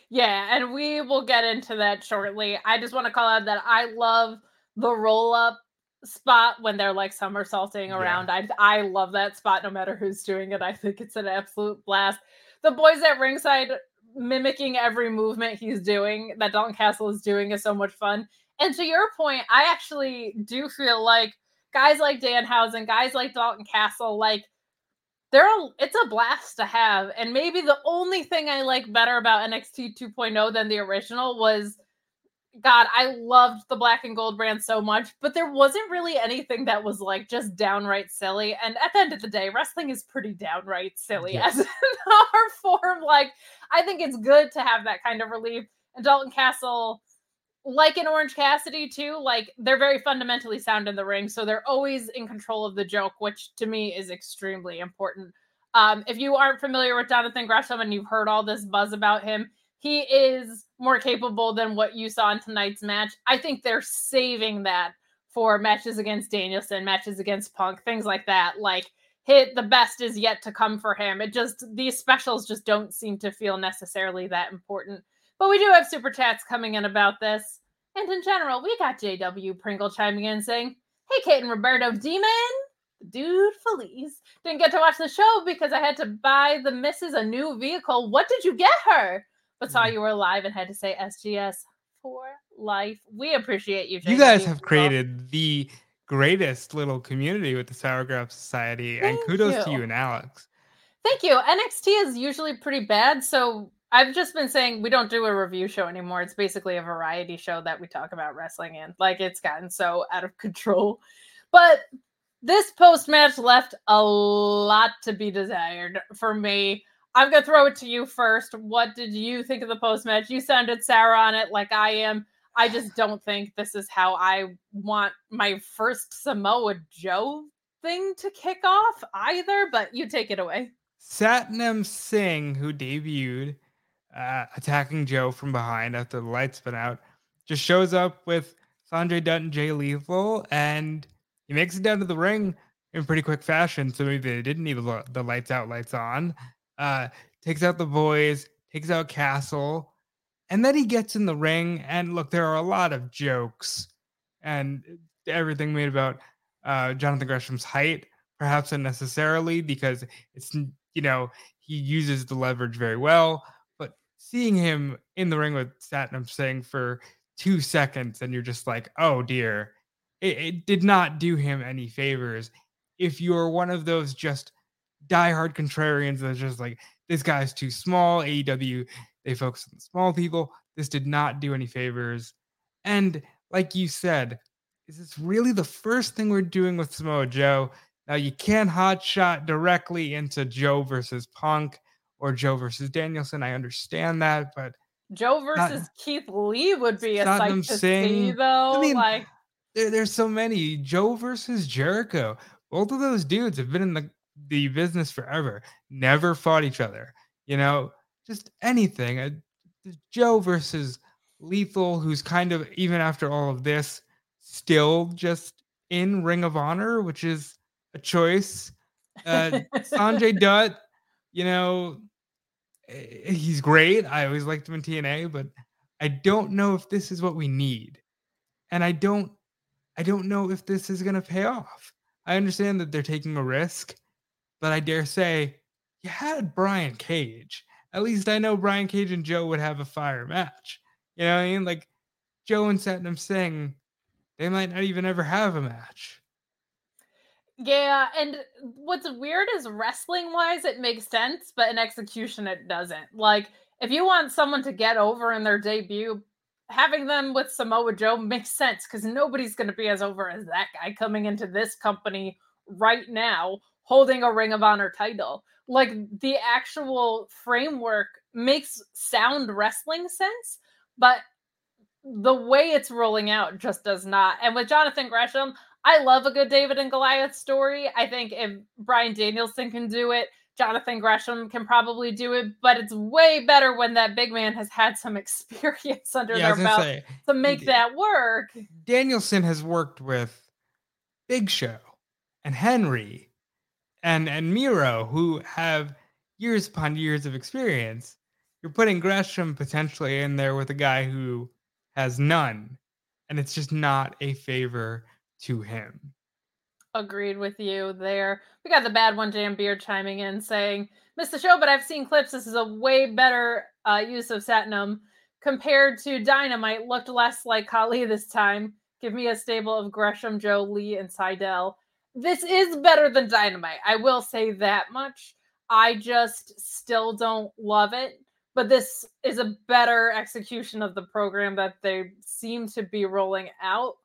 Yeah, and we will get into that shortly. I just want to call out that I love the roll up spot when they're like somersaulting around. I I love that spot no matter who's doing it. I think it's an absolute blast. The boys at ringside mimicking every movement he's doing that Dalton Castle is doing is so much fun. And to your point, I actually do feel like guys like Dan Danhausen, guys like Dalton Castle, like they're a, it's a blast to have. And maybe the only thing I like better about NXT 2.0 than the original was God, I loved the black and gold brand so much, but there wasn't really anything that was like just downright silly. And at the end of the day, wrestling is pretty downright silly yes. as <laughs> an art form. Like, I think it's good to have that kind of relief. And Dalton Castle, like in Orange Cassidy too, like they're very fundamentally sound in the ring, so they're always in control of the joke, which to me is extremely important. Um, if you aren't familiar with Jonathan Gresham and you've heard all this buzz about him, he is more capable than what you saw in tonight's match. I think they're saving that for matches against Danielson, matches against Punk, things like that. Like hit the best is yet to come for him. It just these specials just don't seem to feel necessarily that important. But we do have super chats coming in about this. And in general, we got JW Pringle chiming in saying, Hey Kate and Roberto Demon, dude Felice. Didn't get to watch the show because I had to buy the missus a new vehicle. What did you get her? But saw you were alive and had to say SGS for life. We appreciate you.
You guys have created the greatest little community with the Sour Grapes Society, Thank and kudos you. to you and Alex.
Thank you. NXT is usually pretty bad, so I've just been saying we don't do a review show anymore. It's basically a variety show that we talk about wrestling in. Like it's gotten so out of <laughs> control. But this post match left a lot to be desired for me. I'm gonna throw it to you first. What did you think of the post match? You sounded sour on it, like I am. I just don't think this is how I want my first Samoa Joe thing to kick off either. But you take it away.
Satnam Singh, who debuted uh, attacking Joe from behind after the lights went out, just shows up with Sanjay Dutt and Jay Lethal, and he makes it down to the ring in pretty quick fashion. So maybe they didn't need the lights out, lights on uh, takes out the boys, takes out Castle, and then he gets in the ring. And look, there are a lot of jokes and everything made about uh, Jonathan Gresham's height, perhaps unnecessarily, because it's, you know, he uses the leverage very well. But seeing him in the ring with Satnam Singh for two seconds, and you're just like, oh dear, it, it did not do him any favors. If you're one of those just diehard contrarians that's just like this guy's too small. AEW they focus on the small people. This did not do any favors. And like you said, is this really the first thing we're doing with Samoa Joe? Now you can hot shot directly into Joe versus Punk or Joe versus Danielson. I understand that, but
Joe versus not, Keith Lee would be a sight to sing. see, though. I mean, like
there, there's so many. Joe versus Jericho. Both of those dudes have been in the the business forever, never fought each other. You know, just anything. Uh, Joe versus Lethal, who's kind of even after all of this, still just in Ring of Honor, which is a choice. Uh, Sanjay <laughs> Dutt, you know, eh, he's great. I always liked him in TNA, but I don't know if this is what we need, and I don't, I don't know if this is going to pay off. I understand that they're taking a risk, but I dare say you had Brian Cage. At least I know Brian Cage and Joe would have a fire match. You know what I mean? Like Joe and Satnam Singh, they might not even ever have a match.
Yeah, and what's weird is wrestling wise, it makes sense, but in execution, it doesn't. Like, if you want someone to get over in their debut, having them with Samoa Joe makes sense because nobody's going to be as over as that guy coming into this company right now holding a Ring of Honor title. Like the actual framework makes sound wrestling sense, but the way it's rolling out just does not. And with Jonathan Gresham, I love a good David and Goliath story. I think if Bryan Danielson can do it, Jonathan Gresham can probably do it, but it's way better when that big man has had some <laughs> experience under yeah, their belt say, to make that work.
Danielson has worked with Big Show and Henry and and Miro, who have years upon years of experience. you're putting Gresham potentially in there with a guy who has none, and it's just not a favor to him.
Agreed with you there. We got the bad one, Jam Beard, chiming in saying, Missed the show, but I've seen clips. This is a way better uh, use of Satnam compared to Dynamite. Looked less like Khali this time. Give me a stable of Gresham, Joe, Lee, and Sydal. This is better than Dynamite. I will say that much. I just still don't love it, but this is a better execution of the program that they seem to be rolling out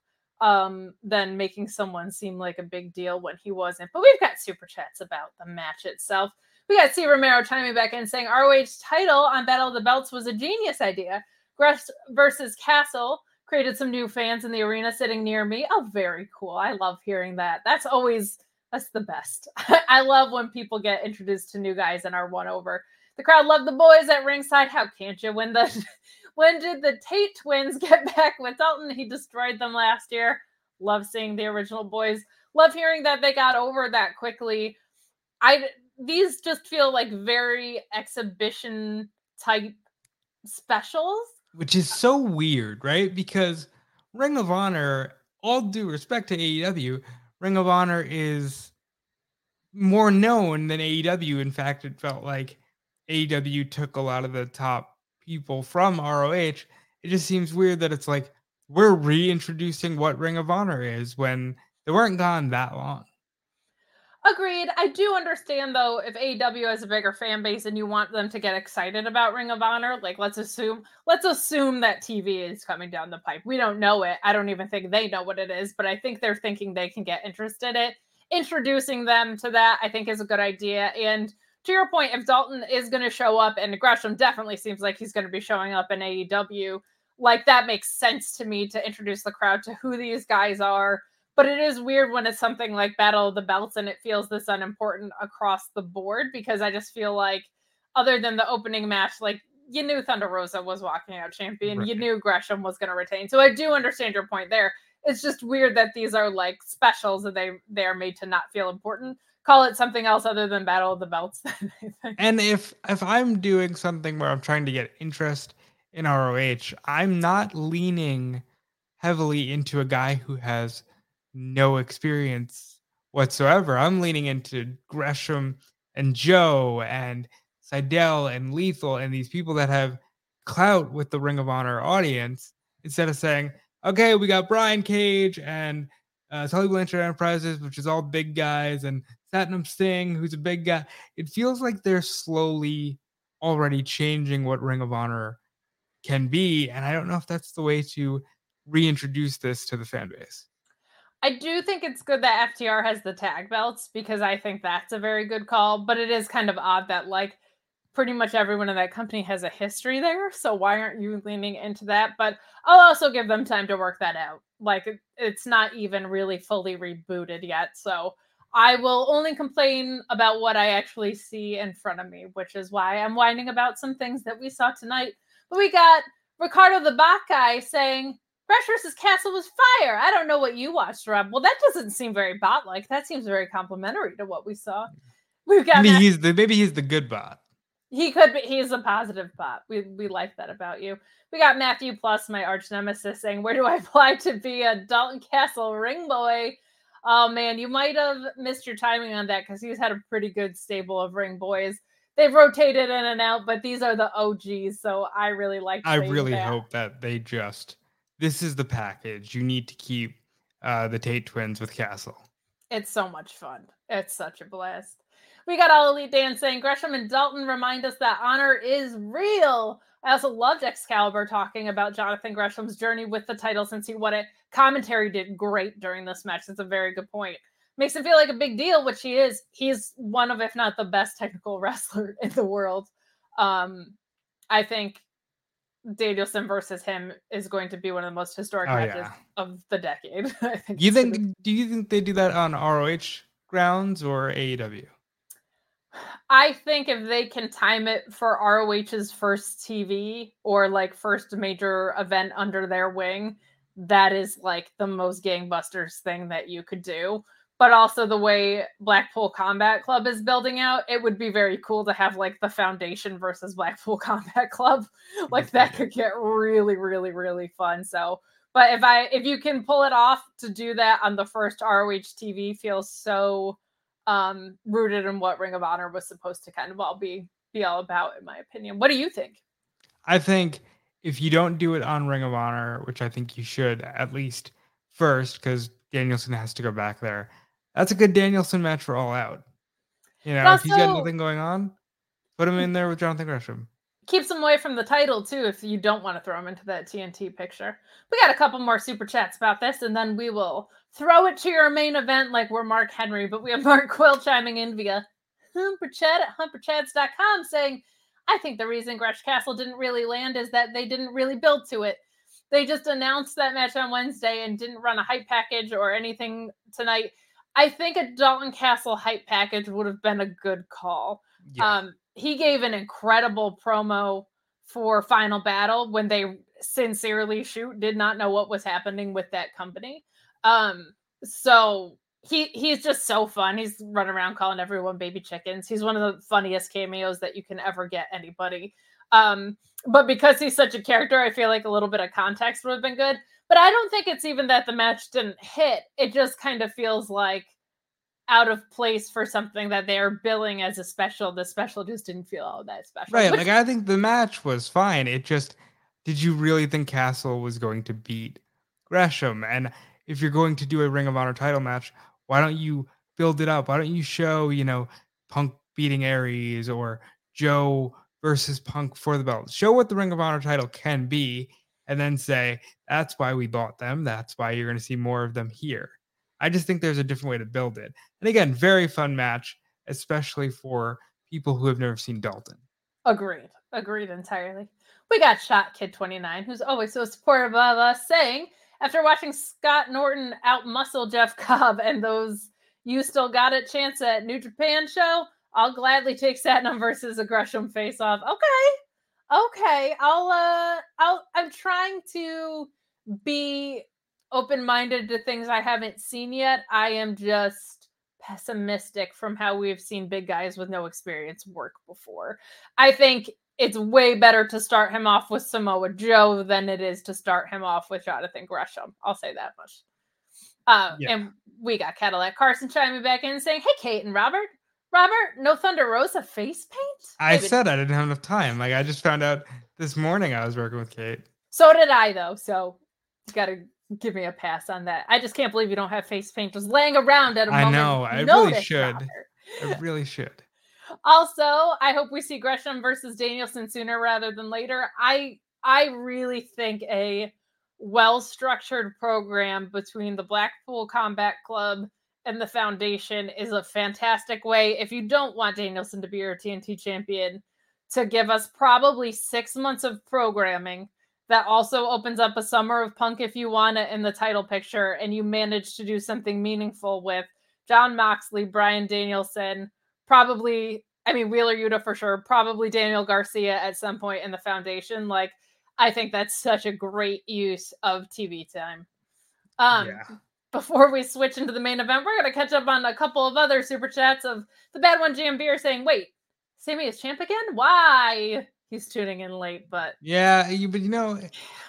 um than making someone seem like a big deal when he wasn't. But we've got super chats about the match itself. We got C. Romero chiming back in saying ROH title on Battle of the Belts was a genius idea. Gresh versus Castle created some new fans in the arena sitting near me. Oh, very cool. I love hearing that. That's always that's the best. <laughs> I love when people get introduced to new guys and are won over. The crowd loved the boys at ringside. How can't you? When the <laughs> when did the Tate twins <laughs> get back with Dalton? He destroyed them last year. Love seeing the original boys. Love hearing that they got over that quickly. I these just feel like very exhibition type specials.
Which is so weird, right? Because Ring of Honor, all due respect to AEW, Ring of Honor is more known than AEW. In fact, it felt like AEW took a lot of the top people from ROH, it just seems weird that it's like we're reintroducing what Ring of Honor is when they weren't gone that long.
Agreed. I do understand though if AEW has a bigger fan base and you want them to get excited about Ring of Honor, like let's assume let's assume that TV is coming down the pipe. We don't know it. I don't even think they know what it is, but I think they're thinking they can get interested in it. Introducing them to that I think is a good idea and to your point, if Dalton is going to show up, and Gresham definitely seems like he's going to be showing up in AEW, like that makes sense to me to introduce the crowd to who these guys are. But it is weird when it's something like Battle of the Belts and it feels this unimportant across the board because I just feel like, other than the opening match, like you knew Thunder Rosa was walking out champion, right. you knew Gresham was going to retain. So I do understand your point there. It's just weird that these are like specials and they they are made to not feel important call it something else other than Battle of the Belts. <laughs>
and if if I'm doing something where I'm trying to get interest in ROH, I'm not leaning heavily into a guy who has no experience whatsoever. I'm leaning into Gresham and Joe and Sydal and Lethal and these people that have clout with the Ring of Honor audience instead of saying, okay, we got Brian Cage and uh, Tully Blanchard Enterprises, which is all big guys, and Satnam Singh, who's a big guy. It feels like they're slowly already changing what Ring of Honor can be. And I don't know if that's the way to reintroduce this to the fan base.
I do think it's good that FTR has the tag belts because I think that's a very good call. But it is kind of odd that, like, pretty much everyone in that company has a history there. So why aren't you leaning into that? But I'll also give them time to work that out. Like, it's not even really fully rebooted yet. So I will only complain about what I actually see in front of me, which is why I'm whining about some things that we saw tonight. But we got Ricardo the Bot guy saying Gresh versus Castle was fire. I don't know what you watched, Rob. Well, that doesn't seem very bot like. That seems very complimentary to what we saw. Mm.
We've got maybe he's the maybe he's the good bot.
He could be. He's a positive bot. We we like that about you. We got Matthew plus my arch nemesis saying, "Where do I <laughs> apply to be a Dalton Castle ring boy?" Oh man, you might have missed your timing on that because he's had a pretty good stable of ring boys. They've rotated in and out, but these are the OGs, so I really like.
I really that. hope that they just this is the package. You need to keep uh, the Tate twins with Castle.
It's so much fun. It's such a blast. We got all elite Dan saying Gresham and Dalton remind us that honor is real. I also loved Excalibur talking about Jonathan Gresham's journey with the title since he won it. Commentary did great during this match. That's a very good point. Makes him feel like a big deal, which he is. He's one of, if not the best technical <laughs> wrestler in the world. Um, I think Danielson versus him is going to be one of the most historic oh, matches yeah. of the decade. <laughs> I
think you think? Do you think they do that on ROH grounds or AEW?
I think if they can time it for ROH's first TV or like first major event under their wing, that is like the most gangbusters thing that you could do. But also the way Blackpool Combat Club is building out, it would be very cool to have like the Foundation versus Blackpool <laughs> Combat Club. Like that could get really, really, really fun. So, but if I if you can pull it off to do that on the first ROH TV feels so um rooted in what Ring of Honor was supposed to kind of all be be all about, in my opinion. What do you think?
I think if you don't do it on Ring of Honor, which I think you should at least first, because Danielson has to go back there that's a good Danielson match for All Out. You know, if he's got nothing going on, put him in there with Jonathan Gresham.
Keeps him away from the title too, if you don't want to throw him into that TNT picture. We got a couple more super chats about this, and then we will throw it to your main event like we're Mark Henry. But we have <laughs> Mark Quill chiming in via Humper Chat at humperchats.com saying, I think the reason Gresh Castle didn't really land is that they didn't really build to it. They just announced that match on Wednesday and didn't run a hype package or anything tonight. I think a Dalton Castle hype package would have been a good call. Yeah. Um, he gave an incredible promo for Final Battle when they sincerely shoot did not know what was happening with that company. Um, so he he's just so fun. He's running around calling everyone baby chickens. He's one of the funniest cameos that you can ever get anybody. Um, but because he's such a character, I feel like a little bit of context would have been good. But I don't think it's even that the match didn't hit. It just kind of feels like out of place for something that they're billing as a special. The special just didn't feel all that special.
Right. <laughs> Like I think the match was fine. It just did you really think Castle was going to beat Gresham? And if you're going to do a Ring of Honor title match, why don't you build it up? Why don't you show, you know, Punk beating Aries or Joe versus Punk for the belt? Show what the Ring of Honor title can be and then say, that's why we bought them. That's why you're going to see more of them here. I just think there's a different way to build it. And again, very fun match, especially for people who have never seen Dalton.
Agreed. Agreed entirely. We got Shot Kid 29, who's always so supportive of us, saying, after watching Scott Norton outmuscle Jeff <laughs> Cobb and those you still got it chance at New Japan show, I'll gladly take Satnam versus a Gresham face off. Okay. Okay. I'll uh I'll I'm trying to be open-minded to things I haven't seen yet. I am just pessimistic from how we've seen big guys with no experience work before. I think it's way better to start him off with Samoa Joe than it is to start him off with Jonathan Gresham. I'll say that much. Uh, yeah. And we got Cadillac Carson chiming back in saying, "Hey, Kate and Robert, Robert, no Thunder Rosa face paint."
I said I didn't have enough time. Like I just found out this morning I was working with Kate.
So did I, though. So you got to give me a pass on that. I just can't believe you don't have face paint just laying around at a moment.
I know. I really should. I really should.
Also, I hope we see Gresham versus Danielson sooner rather than later. I I really think a well-structured program between the Blackpool Combat Club and the Foundation is a fantastic way. If you don't want Danielson to be your TNT champion, to give us probably six months of programming that also opens up a summer of punk if you want it in the title picture and you manage to do something meaningful with Jon Moxley, Bryan Danielson, probably I mean Wheeler Yuta for sure, probably Daniel Garcia at some point in the foundation. Like I think that's such a great use of TV time. Um yeah. Before we switch into the main event, we're gonna catch up on a couple of other super chats of the bad one Jam Beer saying, wait, Sammy is champ again? Why? he's tuning in late, but
yeah, you, but you know,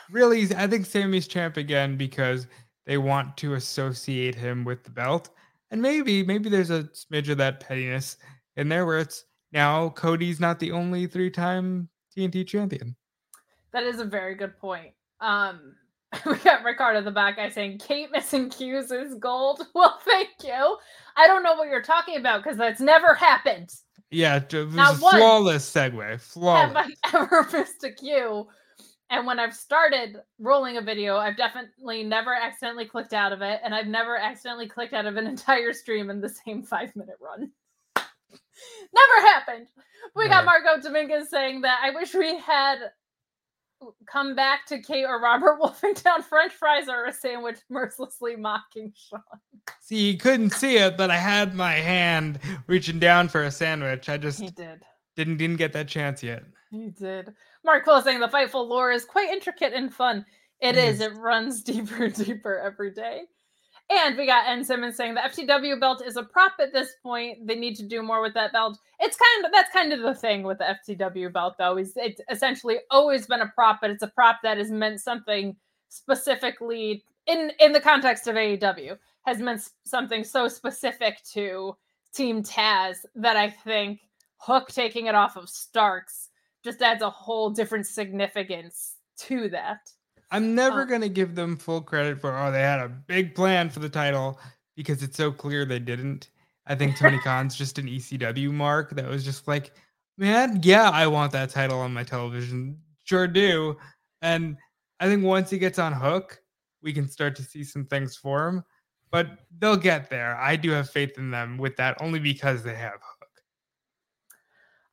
really, I think Sammy's champ again because they want to associate him with the belt, and maybe, maybe there's a smidge of that pettiness in there where it's now Cody's not the only three-time TNT champion.
That is a very good point. Um, <laughs> we got Ricardo the back guy saying Kate missing cues is gold. <laughs> Well, thank you. I don't know what you're talking about because that's never happened.
Yeah, Not a flawless segue. Flawless.
Have I <laughs> ever missed a cue? And when I've started rolling a video, I've definitely never accidentally clicked out of it, and I've never accidentally clicked out of an entire stream in the same five minute run. never happened. We got Marco Dominguez saying that I wish we had come back to Kate or Robert <laughs> wolfing down French fries or a sandwich, mercilessly mocking Sean.
See, you couldn't see it, but I had my hand reaching down for a sandwich. I just
he did
didn't didn't get that chance yet.
He did. Mark Quill saying the Fightful lore is quite intricate and fun. It is. It runs <laughs> deeper and deeper every day. And we got N Simmons saying the FTW belt is a prop at this point. They need to do more with that belt. It's kind of that's kind of the thing with the FTW belt, though, is it's essentially always been a prop, but it's a prop that has meant something specifically in in the context of AEW has meant something so specific to Team Taz that I think Hook taking it off of Starks just adds a whole different significance to that.
I'm never
Um,
going to give them full credit for, oh, they had a big plan for the title because it's so clear they didn't. I think Tony <laughs> Khan's just an ECW mark that was just like, man, yeah, I want that title on my television. Sure do. And I think once he gets on hook, we can start to see some things for him. But they'll get there. I do have faith in them with that only because they have hook.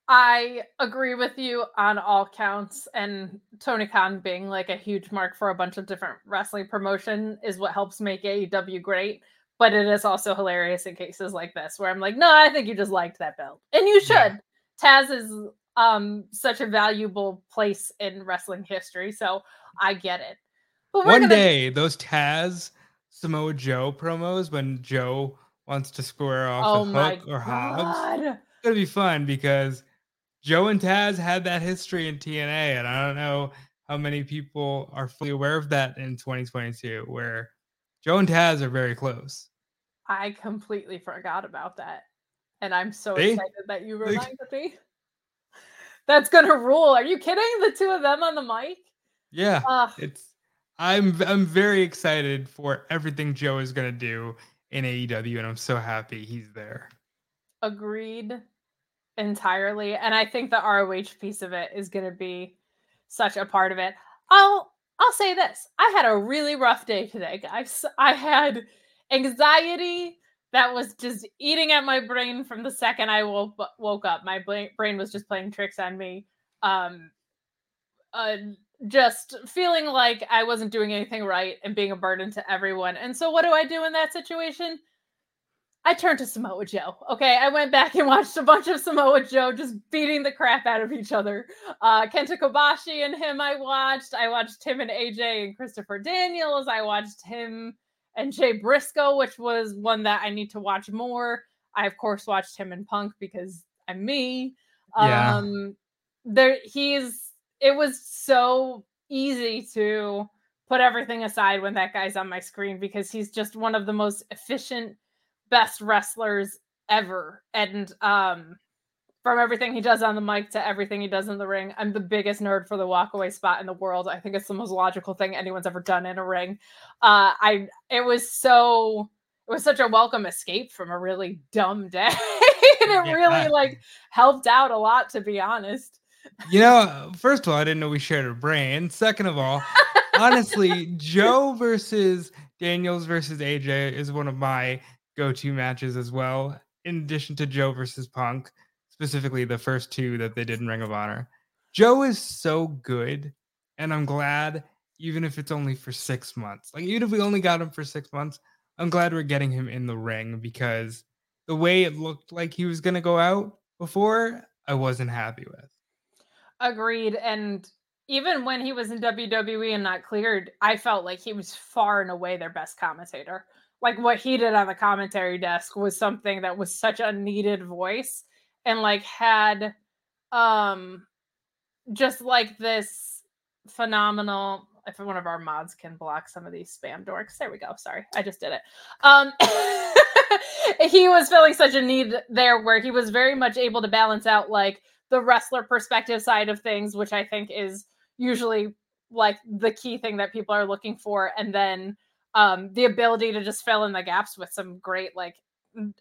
I agree with you on all counts, and Tony Khan being like a huge mark for a bunch of different wrestling promotion is what helps make AEW great. But it is also hilarious in cases like this where I'm like, no, I think you just liked that belt, and you should.
Yeah.
Taz is um such a valuable place in wrestling history, so I get it. But
One
gonna-
day, those Taz Samoa Joe promos when Joe wants to square off
oh
with Hook or Hobbs.
god,
It's gonna be fun because Joe and Taz had that history in TNA, and I don't know how many people are fully aware of that in 2022, where Joe and Taz are very close.
I completely forgot about that. And I'm so excited that you reminded me. <laughs> That's gonna rule. Are you kidding? The two of them on the mic?
Yeah,
Uh,
it's I'm I'm very excited for everything Joe is gonna do in AEW, and I'm so happy he's there.
agreed entirely. And I think the ROH piece of it is gonna be such a part of it. I'll I'll say this. I had a really rough day today, guys. I had anxiety that was just eating at my brain from the second I woke woke up. My brain was just playing tricks on me. Um, uh, just feeling like I wasn't doing anything right and being a burden to everyone. And so, what do I do in that situation? I turned to Samoa Joe. Okay, I went back and watched a bunch of Samoa Joe just beating the crap out of each other. Uh, Kenta Kobashi and him, I watched. I watched him and AJ and Christopher Daniels. I watched him and Jay Briscoe, which was one that I need to watch more. I of course watched him in Punk because I'm me.
Yeah.
Um, there he's. It was so easy to put everything aside when that guy's on my screen because he's just one of the most efficient best wrestlers ever. And um from everything he does on the mic to everything he does in the ring i'm the biggest nerd for the walkaway spot in the world. I think it's the most logical thing anyone's ever done in a ring. Uh i it was so it was such a welcome escape from a really dumb day. <laughs> And it
Yeah.
really like helped out a lot to be honest.
You know, first of all, I didn't know we shared a brain. Second of all, honestly, <laughs> Joe versus Daniels versus AJ is one of my go-to matches as well. In addition to Joe versus Punk, specifically the first two that they did in Ring of Honor. Joe is so good, and I'm glad, even if it's only for six months. Like even if we only got him for six months, I'm glad we're getting him in the ring because the way it looked like he was gonna go out before, I wasn't happy with.
Agreed. And even when he was in WWE and not cleared, I felt like he was far and away their best commentator. Like what he did on the commentary desk was something that was such a needed voice and like had um just like this phenomenal if one of our mods can block some of these spam dorks. There we go. Sorry. I just did it. Um <laughs> he was feeling such a need there where he was very much able to balance out like the wrestler perspective side of things, which I think is usually like the key thing that people are looking for, and then um, the ability to just fill in the gaps with some great, like,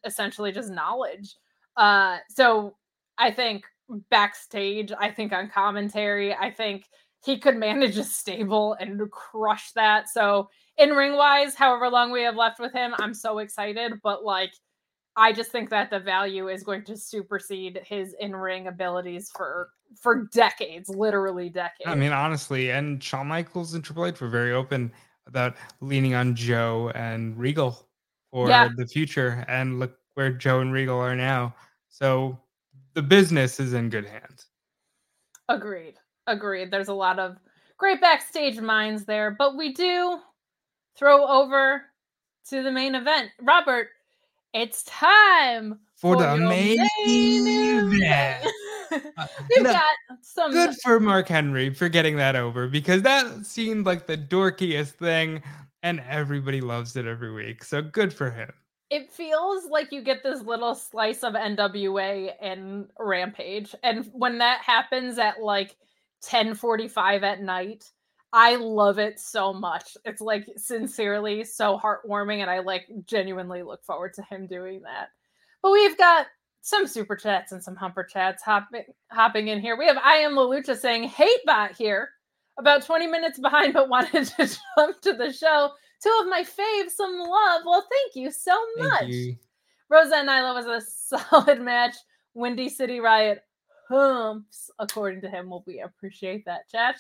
essentially just knowledge. Uh, so I think backstage, I think on commentary, I think he could manage a stable and crush that. So in ring wise, however long we have left with him, I'm so excited. But like, I just think that the value is going to supersede his in-ring abilities for for decades, literally decades.
I mean, honestly, and Shawn Michaels and Triple H were very open about leaning on Joe and Regal for
Yeah.
the future. And look where Joe and Regal are now. So the business is in good hands.
agreed, agreed. There's a lot of great backstage minds there, but we do throw over to the main event. Robert, it's time
For the
your
main event. Uh, <laughs> <laughs>
We've
no,
got some
Good for Mark Henry for getting that over because that seemed like the dorkiest thing, and everybody loves it every week. So good for him.
it feels like you get this little slice of NWA and Rampage. And when that happens at like 10:45 at night, I love it so much. It's like sincerely so heartwarming and I like genuinely look forward to him doing that. But we've got some super chats and some humper chats hopping hopping in here. We have I am Lelucha saying hate bot here. About 20 minutes behind, but <laughs> wanted to jump to the show. Two of my faves, some love. Well, thank you so much.
you.
Rosa and Nyla was a <laughs> solid match. Windy City Riot humps, according to him. Well, we appreciate that, chat.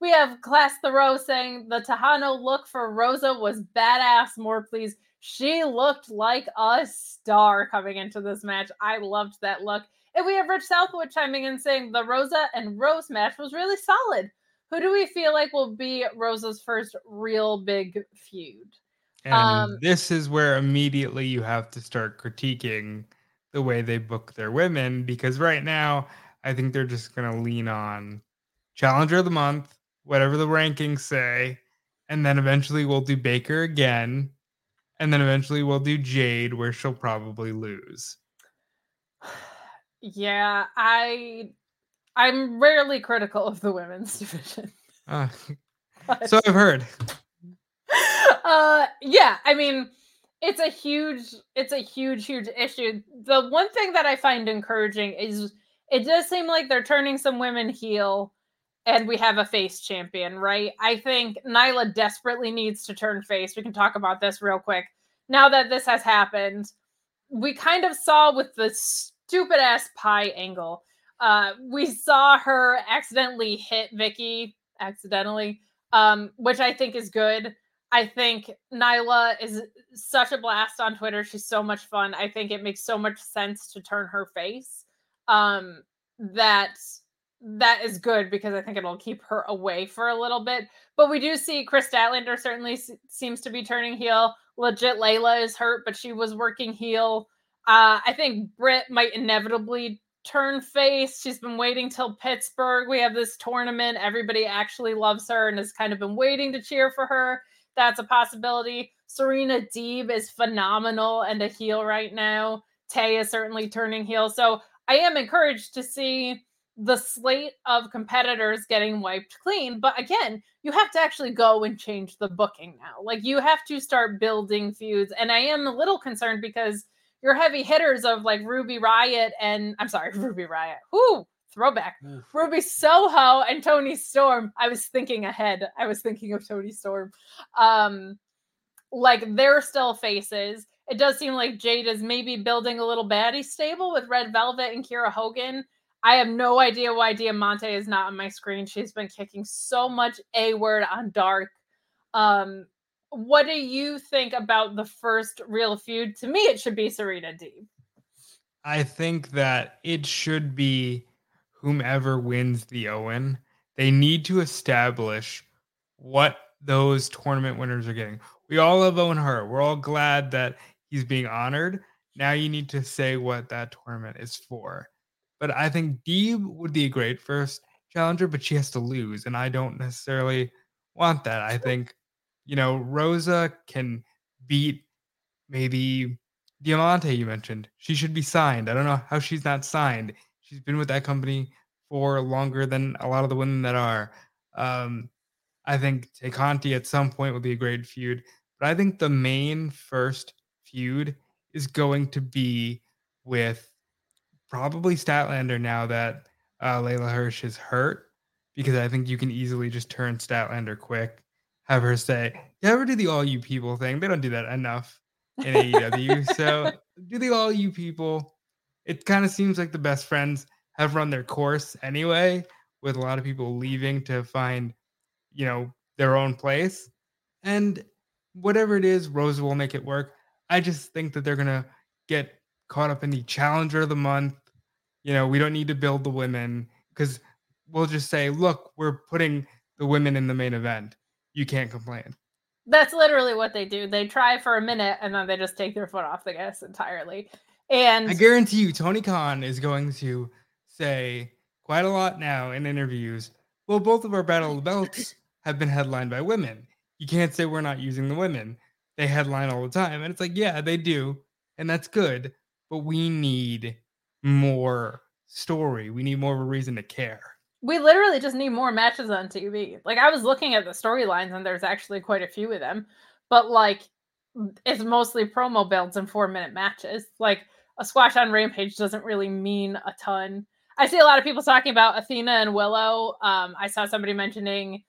We have Class Thoreau saying the Tejano look for Rosa was badass. More, please. She looked like a star coming into this match. I loved that look. And we have Rich Southwood chiming in saying the Rosa and Rose match was really solid. Who do we feel like will be Rosa's first real big feud?
And
Um,
this is where immediately you have to start critiquing the way they book their women because right now I think they're just going to lean on Challenger of the Month, whatever the rankings say, and then eventually we'll do Baker again, and then eventually we'll do Jade where she'll probably lose. <sighs>
Yeah, I I'm rarely critical of the women's <laughs> division.
Uh, <laughs>
but-
so I've heard. <laughs>
uh yeah, I mean it's a huge it's a huge huge issue. The one thing that I find encouraging is it does seem like they're turning some women heel and we have a face champion, right? I think Nyla desperately needs to turn face. We can talk about this real quick. Now that this has happened, we kind of saw with the stupid ass pie angle. Uh, we saw her accidentally hit Vicky accidentally, um, which I think is good. I think Nyla is such a blast on Twitter. She's so much fun. I think it makes so much sense to turn her face. Um, that that is good because I think it'll keep her away for a little bit. But we do see Kris Statlander certainly s- seems to be turning heel. Legit Leyla is hurt, but she was working heel. Uh, I think Britt might inevitably turn face. She's been waiting till Pittsburgh. We have this tournament. Everybody actually loves her and has kind of been waiting to cheer for her. That's a possibility. Serena Deeb is phenomenal and a heel right now. Tay is certainly turning heel. So I am encouraged to see the slate of competitors getting wiped clean. But again, you have to actually go and change the booking now. Like you have to start building feuds. And I am a little concerned because your heavy hitters of like Ruby Riot and I'm sorry, <laughs> Ruby Riot. Whoo, throwback. Ruby Soho and Toni Storm. I was thinking ahead. I was thinking of Toni Storm. Um, like they're still faces. It does seem like Jade is maybe building a little baddie stable with Red Velvet and Kiera Hogan. I have no idea why Diamante is not on my screen. She's been kicking so much A word on Dark. Um, what do you think about the first real feud? To me, it should be Serena Deeb.
I think that it should be whomever wins the Owen. They need to establish what those tournament winners are getting. We all love Owen Hart. We're all glad that he's being honored. Now you need to say what that tournament is for. But I think Deeb would be a great first challenger, but she has to lose. And I don't necessarily want that. I think, you know, Rosa can beat maybe Diamante, you mentioned. She should be signed. I don't know how she's not signed. She's been with that company for longer than a lot of the women that are. Um, I think Tay Conti at some point will be a great feud. But I think the main first feud is going to be with probably Statlander now that uh, Leyla Hirsch is hurt, because I think you can easily just turn Statlander quick, have her say, "You ever do the all you people thing? They don't do that enough in AEW. <laughs> so do the all you people. It kind of seems like the best friends have run their course anyway, with a lot of people leaving to find, you know, their own place. And whatever it is, Rosa will make it work. I just think that they're gonna get caught up in the challenger of the month. You know, we don't need to build the women because we'll just say, look, we're putting the women in the main event. You can't complain.
That's literally what they do. They try for a minute and then they just take their foot off the gas entirely. And
I guarantee you, Tony Khan is going to say quite a lot now in interviews. Well, both of our Battle of the Belts have been headlined by women. You can't say we're not using the women. They headline all the time. And it's like, yeah, they do. And that's good. But we need more story. We need more of a reason to care.
We literally just need more matches on TV. Like I was looking at the storylines and there's actually quite a few of them. But like it's mostly promo builds and four minute matches. Like a squash on Rampage doesn't really mean a ton. I see a lot of people talking about Athena and Willow. Um, I saw somebody mentioning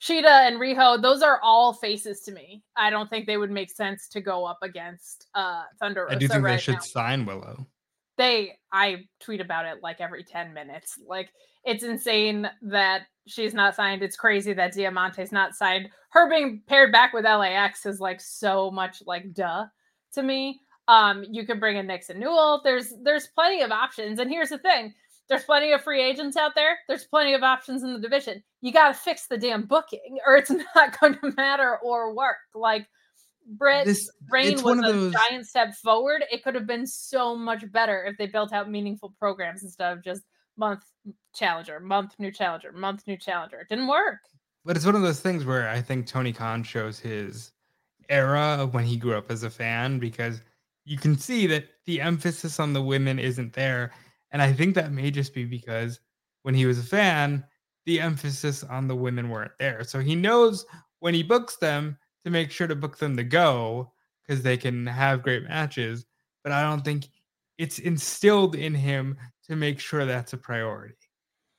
Shida and Riho. Those are all faces to me. I don't think they would make sense to go up against uh, Thunder Rosa
I do think
right
they should
now.
sign Willow.
They, I tweet about it like every 10 minutes. Like, it's insane that she's not signed. It's crazy that Diamante's not signed. Her being paired back with LAX is like so much like duh to me. Um, you can bring in Nixon Newell. There's there's plenty of options. And here's the thing: there's plenty of free agents out there. There's plenty of options in the division. You got to fix the damn booking, or it's <laughs> not going to matter or work. Like Britt's reign was a
those-
giant step forward. It could have been so much better if they built out meaningful programs instead of just month challenger, month new challenger, month new challenger. It didn't work.
But it's one of those things where I think Tony Khan shows his era of when he grew up as a fan because you can see that the emphasis on the women isn't there. And I think that may just be because when he was a fan, the emphasis on the women weren't there. So he knows when he books them to make sure to book them to go because they can have great matches. But I don't think it's instilled in him to make sure that's a priority.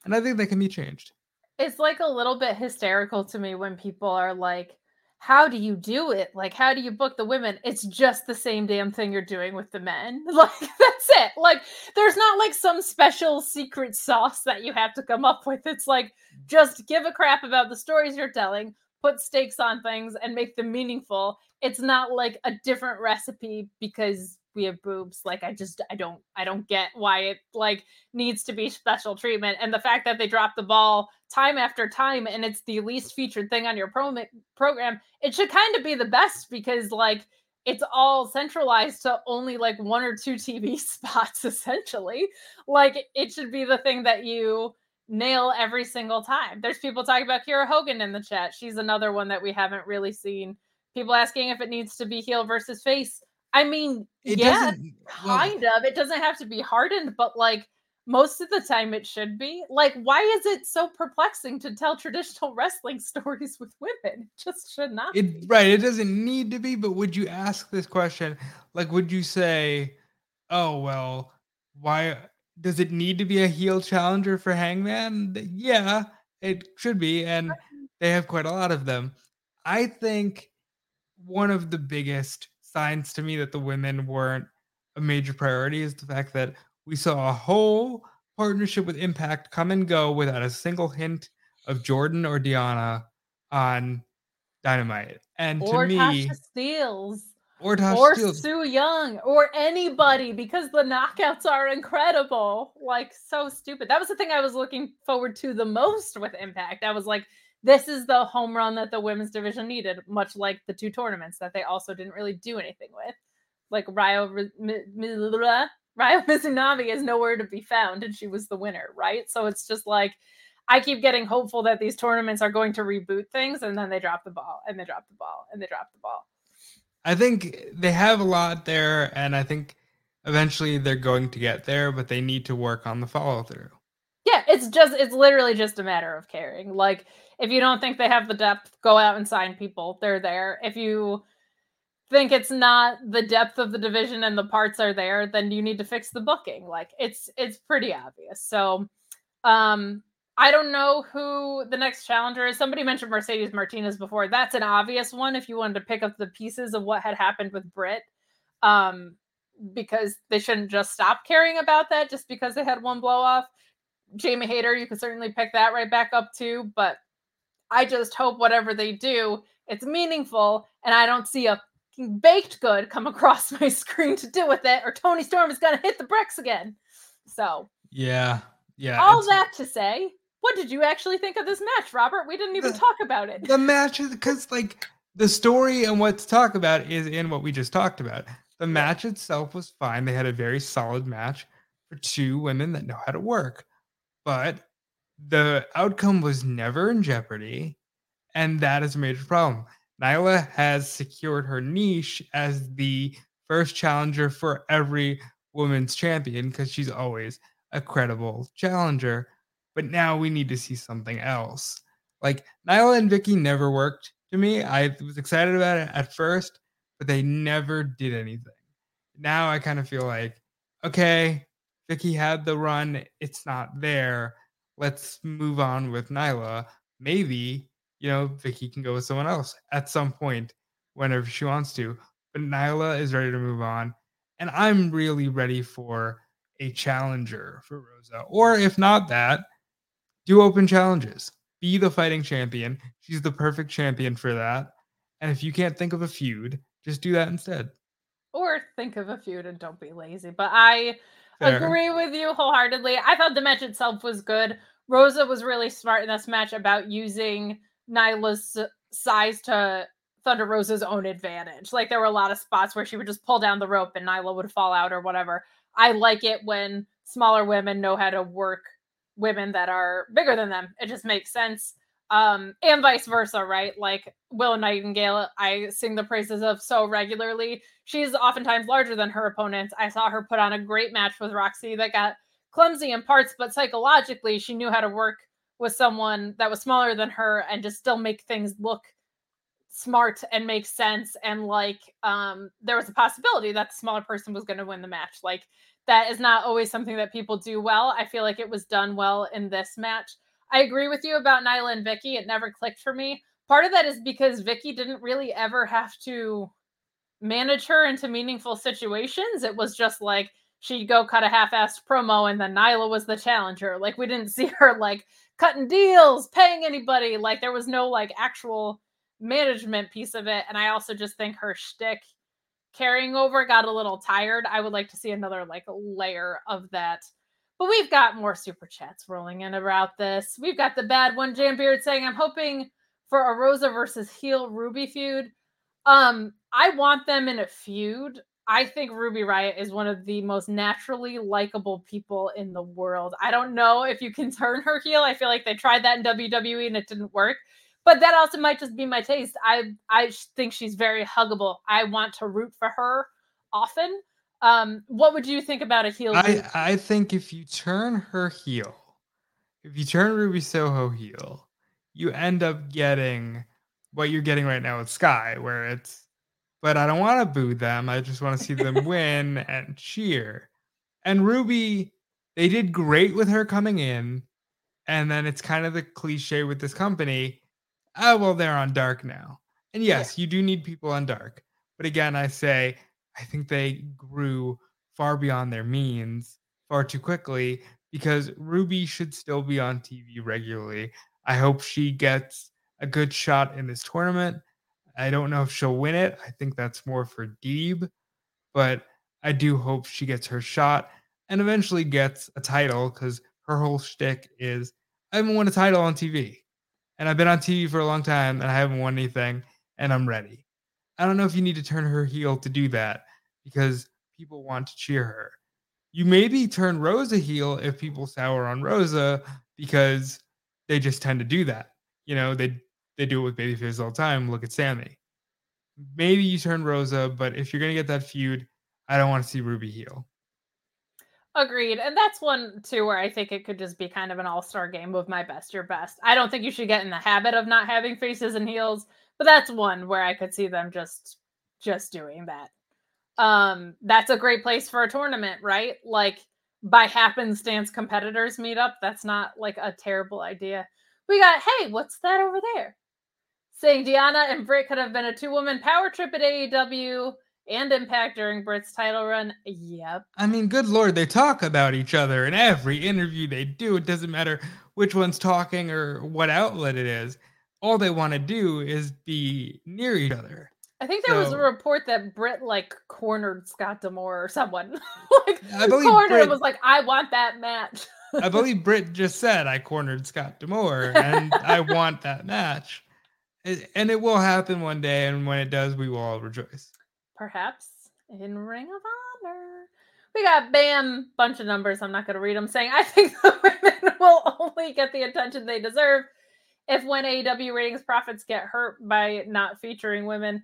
And I think that can be changed.
It's like a little bit hysterical to me when people are like, how do you do it? Like, how do you book the women? It's just the same damn thing you're doing with the men. <laughs> Like, that's it. Like, there's not like some special secret sauce that you have to come up with. It's like, just give a crap about the stories you're telling, put stakes on things, and make them meaningful. It's not like a different recipe because we have boobs. Like, I just, I don't, I don't get why it like needs to be special treatment. And the fact that they drop the ball time after time and it's the least featured thing on your pro- program, it should kind of be the best because like it's all centralized to only like one or two TV <laughs> spots essentially. Like it should be the thing that you nail every single time. There's people talking about Kiera Hogan in the chat. She's another one that we haven't really seen. People asking if it needs to be heel versus face. I mean,
It
yeah,
doesn't well,
kind of. It doesn't have to be hardened, but like most of the time it should be. Like, why is it so perplexing to tell traditional <laughs> wrestling stories with women? It just should not.
It
be.
right, it doesn't need to be, but would you ask this question? Like, would you say, "Oh well, why does it need to be a heel challenger for Hangman?" Yeah, it should be, and they have quite a lot of them. I think one of the biggest signs to me that the women weren't a major priority is the fact that we saw a whole partnership with Impact come and go without a single hint of Jordan or Deonna on Dynamite. And
or
to me,
Tasha Steelz.
or Tasha
or Su Yung or anybody because the knockouts are incredible. Like so stupid. That was the thing I was looking forward to the most with Impact. I was like, this is the home run that the women's division needed, much like the two tournaments that they also didn't really do anything with. Like Ryo Ri- Mi- Mi- Ryo <laughs> Mizunami is nowhere to be found, and she was the winner, right? So it's just like I keep getting hopeful that these tournaments are going to reboot things, and then they drop the ball, and they drop the ball, and they drop the ball.
I think they have a lot there, and I think eventually they're going to get there, but they need to work on the follow through.
Yeah, it's just it's literally just a matter of caring. Like if you don't think they have the depth, go out and sign people. They're there. If you think it's not the depth of the division and the parts are there, then you need to fix the booking. Like it's it's pretty obvious. So um I don't know who the next challenger is. Somebody mentioned Mercedes Martinez before. That's an obvious one if you wanted to pick up the pieces of what had happened with Britt. Um because they shouldn't just stop caring about that just because they had one blow off. Jamie Hayter, you could certainly pick that right back up too. But I just hope whatever they do, it's meaningful, and I don't see a baked good come <laughs> across my screen to do with it, or Toni Storm is gonna hit the bricks again. So
Yeah, yeah.
all that to say, what did you actually think of this match, Robert? We didn't even
The-
talk about it.
the matches because like the story and what to talk about is in what we just talked about. The match itself was fine. They had a very solid match for two women that know how to work. But the outcome was never in jeopardy. And that is a major problem. Nyla has secured her niche as the first challenger for every women's champion because she's always a credible challenger. But now we need to see something else. Like Nyla and Vicky never worked to me. I was excited about it at first, but they never did anything. Now I kind of feel like, okay, Vicky had the run, it's not there. Let's move on with Nyla. Maybe, you know, Vicky can go with someone else at some point whenever she wants to. But Nyla is ready to move on. And I'm really ready for a challenger for Rosa. Or if not that, do open challenges. Be the fighting champion. She's the perfect champion for that. And if you can't think of a feud, just do that instead.
Or think of a feud and don't be lazy. But I. agree with you wholeheartedly. I thought the match itself was good. Rosa was really smart in this match about using Nyla's size to Thunder Rosa's own advantage. Like there were a lot of spots where she would just pull down the rope and Nyla would fall out or whatever. I like it when smaller women know how to work women that are bigger than them. It just makes sense. Um, and vice versa, right? Like Willow Nightingale, I sing the praises of so regularly. She's oftentimes larger than her opponents. I saw her put on a great match with Roxy that got clumsy in parts, but psychologically, she knew how to work with someone that was smaller than her and just still make things look smart and make sense. And like, um, there was a possibility that the smaller person was going to win the match. Like, that is not always something that people do well. I feel like it was done well in this match. I agree with you about Nyla and Vicky. It never clicked for me. Part of that is because Vicky didn't really ever have to manage her into meaningful situations. It was just like she'd go cut a half-assed promo and then Nyla was the challenger. Like we didn't <laughs> see her like cutting deals, paying anybody. Like there was no like actual management piece of it. And I also just think her shtick carrying over got a little tired. I would like to see another like layer of that. But we've got more super chats rolling in about this. We've got the bad one, Jam Beard saying, I'm hoping for a Rosa versus heel Ruby feud. Um, I want them in a feud. I think Ruby Riot is one of the most naturally likable people in the world. I don't know if you can <laughs> turn her heel. I feel like they tried that in WWE and it didn't work but that also might just be my taste. I I think she's very huggable. I want to root for her often. Um, what would you think about a heel?
I, I think if you turn her heel, if you turn Ruby Soho heel, you end up getting what you're getting right now with Sky, where it's, but I don't want to boo them. I just want to see them win and cheer. And Ruby, they did great with her coming in. And then it's kind of the cliche with this company oh well they're on dark now and yes yeah. you do need people on dark but again i say i think they grew far beyond their means far too quickly because ruby should still be on tv regularly i hope she gets a good shot in this tournament i don't know if she'll win it i think that's more for deeb but i do hope she gets her shot and eventually gets a title because her whole shtick is I haven't won a title on TV and I've been on TV for a long time and I haven't won anything and I'm ready. I don't know if you need to turn her heel to do that because people want to cheer her. You maybe turn Rosa heel if people sour on Rosa because they just tend to do that. You know, they they do it with babyface all the time. Look at Sammy. Maybe you turn Rosa, but if you're gonna get that feud, I don't want to see Ruby heel.
Agreed. And that's one too where I think it could just be kind of an all-star game of my best your best. I don't think you should get in the habit of not having faces and heels, but that's one where I could see them just just doing that. Um that's a great place for a tournament, right? Like by happenstance competitors meet up. That's not like a terrible idea. We got, hey, what's that over there? Saying Deonna and Britt could have been a two-woman power trip at AEW and Impact during Britt's title run. Yep.
I mean, good lord, they talk about each other in every interview they do. It doesn't matter which one's talking or what outlet it is. All they want to do is be near each other.
I think there so, was a report that Britt like cornered Scott D'Amore or someone. <laughs> like
I believe
cornered
Britt,
was like, I want that match.
I believe Britt just said I cornered Scott D'Amore and I <laughs> want that match. And it will happen one day. And when it does, we will all rejoice.
Perhaps in Ring of Honor. We got Bam, bunch of numbers. I'm not going to read them saying I think the <laughs> women will only get the attention they deserve if when AEW ratings profits get hurt by not featuring women.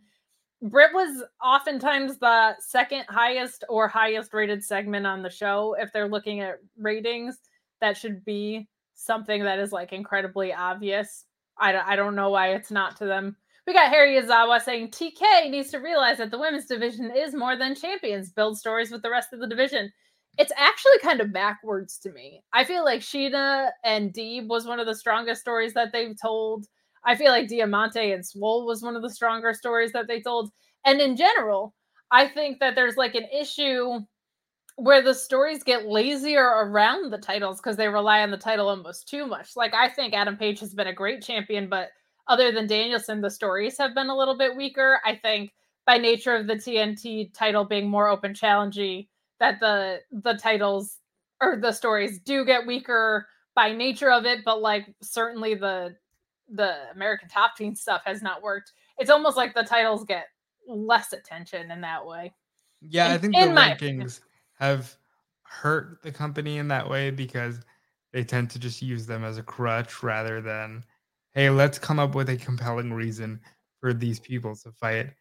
Britt was oftentimes the second highest or highest rated segment on the show. If they're looking at ratings, that should be something that is like incredibly obvious. I, I don't know why it's not to them. We got Harry Izawa saying TK needs to realize that the women's division is more than champions. Build stories with the rest of the division. It's actually kind of backwards to me. I feel like Shida and Deeb was one of the strongest stories that they've told. I feel like Diamante and Swole was one of the stronger stories that they told. And in general, I think that there's like an issue where the stories get lazier around the titles because they rely on the title almost too much. Like I think Adam Page has been a great champion, but other than Danielson, the stories have been a little bit weaker. I think by nature of the TNT title being more open challenging, that the the titles or the stories do get weaker by nature of it, but like certainly the the American Top Team stuff has not worked. It's almost like the titles get less attention in that way.
Yeah, in, I think the rankings have hurt the company in that way because they tend to just use them as a crutch rather than, hey, let's come up with a compelling reason for these people to fight.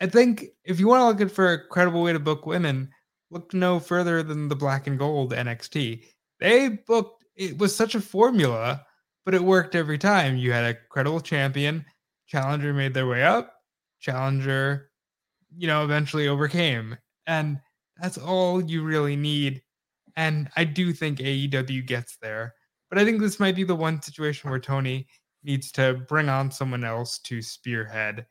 I think if you want to look for a credible way to book women, look no further than the black and gold NXT. They booked it was such a formula, but it worked every time. You had a credible champion, challenger made their way up, challenger, you know, eventually overcame. And that's all you really need. And I do think AEW gets there. But I think this might be the one situation where Tony needs to bring on someone else to spearhead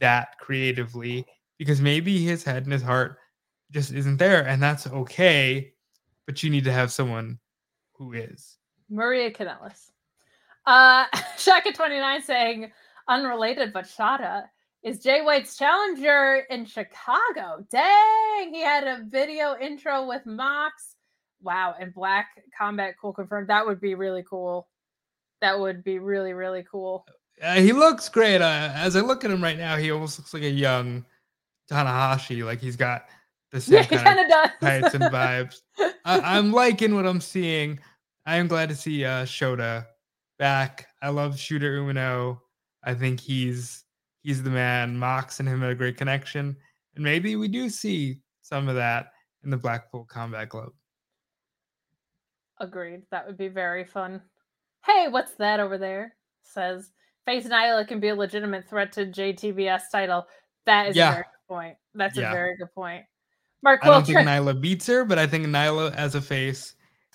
that creatively because maybe his head and his heart just isn't there. And that's okay. But you need to have someone who is.
Maria Kanellis. Uh <laughs> Shaka29 saying unrelated but Shota is Jay White's challenger in Chicago. Dang, he had a video intro with Mox. Wow, and Blackpool Combat Club confirmed. That would be really cool. That would be really, really cool.
Uh, he looks great. Uh, as I look at him right now, he almost looks like a young Tanahashi. Like he's got the <laughs> same yeah, kind of does. and <laughs> vibes. I, am liking what I'm seeing. I am glad to see uh, Shota back. I love Shota Umino. I think he's he's the man. Mox and him had a great connection. And maybe we do see some of that in the Blackpool Combat Club.
Agreed. That would be very fun. Hey, what's that over there? Says Face Nyla can be a legitimate threat to JTBS title. That is yeah. a very good point. That's yeah. a very good point.
Mark I don't think Nyla beats her, but I think Nyla as a face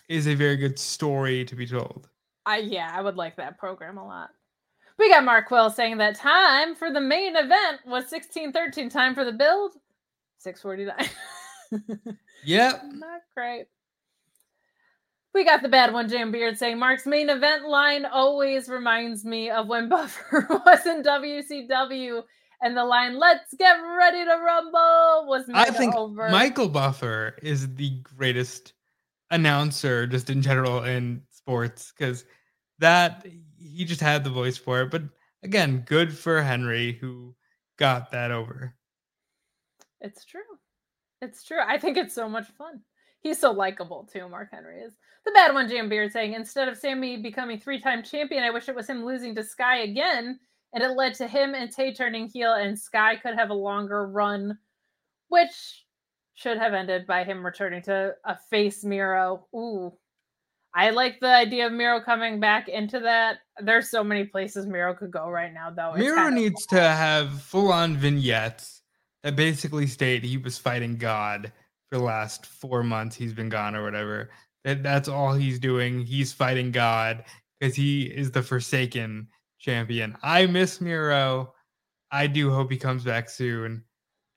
is a very good story to be told.
I yeah, I would like that program a lot. We got Mark Quill saying that time for the main event was 1613. Time for the build, 649. <laughs>
yep.
Not great. We got the bad one, Jam Beard, saying Mark's main event line always reminds me of when <laughs> Buffer was in WCW and the line "Let's get ready to rumble" was I think over.
Michael Buffer is the greatest announcer just in general in sports because that he just had the voice for it. But again, good for Henry who got that over.
It's true. It's true. I think it's so much fun. He's so likable too, Mark Henry is. The bad one, Jam Beard saying, instead of Sammy becoming three time champion, I wish it was him losing to Sky again. And it led to him and Tay turning heel, and Sky could have a longer run, which should have ended by him returning to a face Miro. Ooh, I like the idea of Miro coming back into that. There's so many places Miro could go right now, though.
It's Miro needs to have full on vignettes that basically state he was fighting God for the last four months. He's been gone or whatever. That that's all he's doing. He's fighting God because he is the Forsaken champion. I miss Miro. I do hope he comes back soon.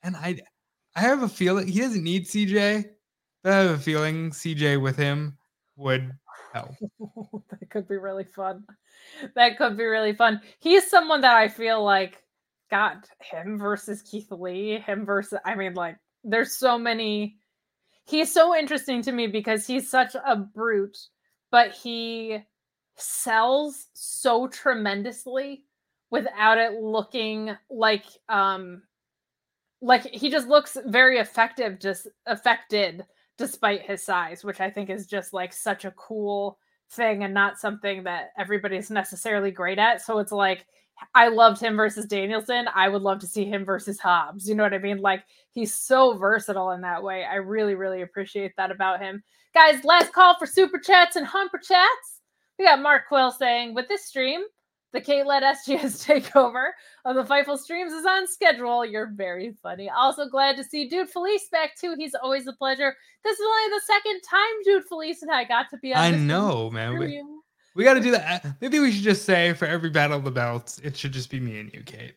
And I I have a feeling he doesn't need CJ. But I have a feeling CJ with him would hell. <laughs>
that could be really fun. That could be really fun. He's someone that I feel like got him versus Keith Lee, him versus I mean like there's so many he's so interesting to me because he's such a brute, but he sells so tremendously without it looking like um like he just looks very effective just affected despite his size which i think is just like such a cool thing and not something that everybody's necessarily great at. So it's like i loved him versus danielson. I would love to see him versus hobbs you know what i mean? Like he's so versatile in that way. I really really appreciate that about him. Guys last call for super chats and humper chats. We got mark quill saying with this stream the Kate-led SGS <laughs> takeover of the Fightful streams is on schedule. You're very funny. Also glad to see Dude Felice back too. He's always a pleasure. This is only the second time Dude Felice and I got to be on.
I know, man. We, we got to do that. Uh, maybe we should just say for every battle of the belts, it should just be me and you, Kate.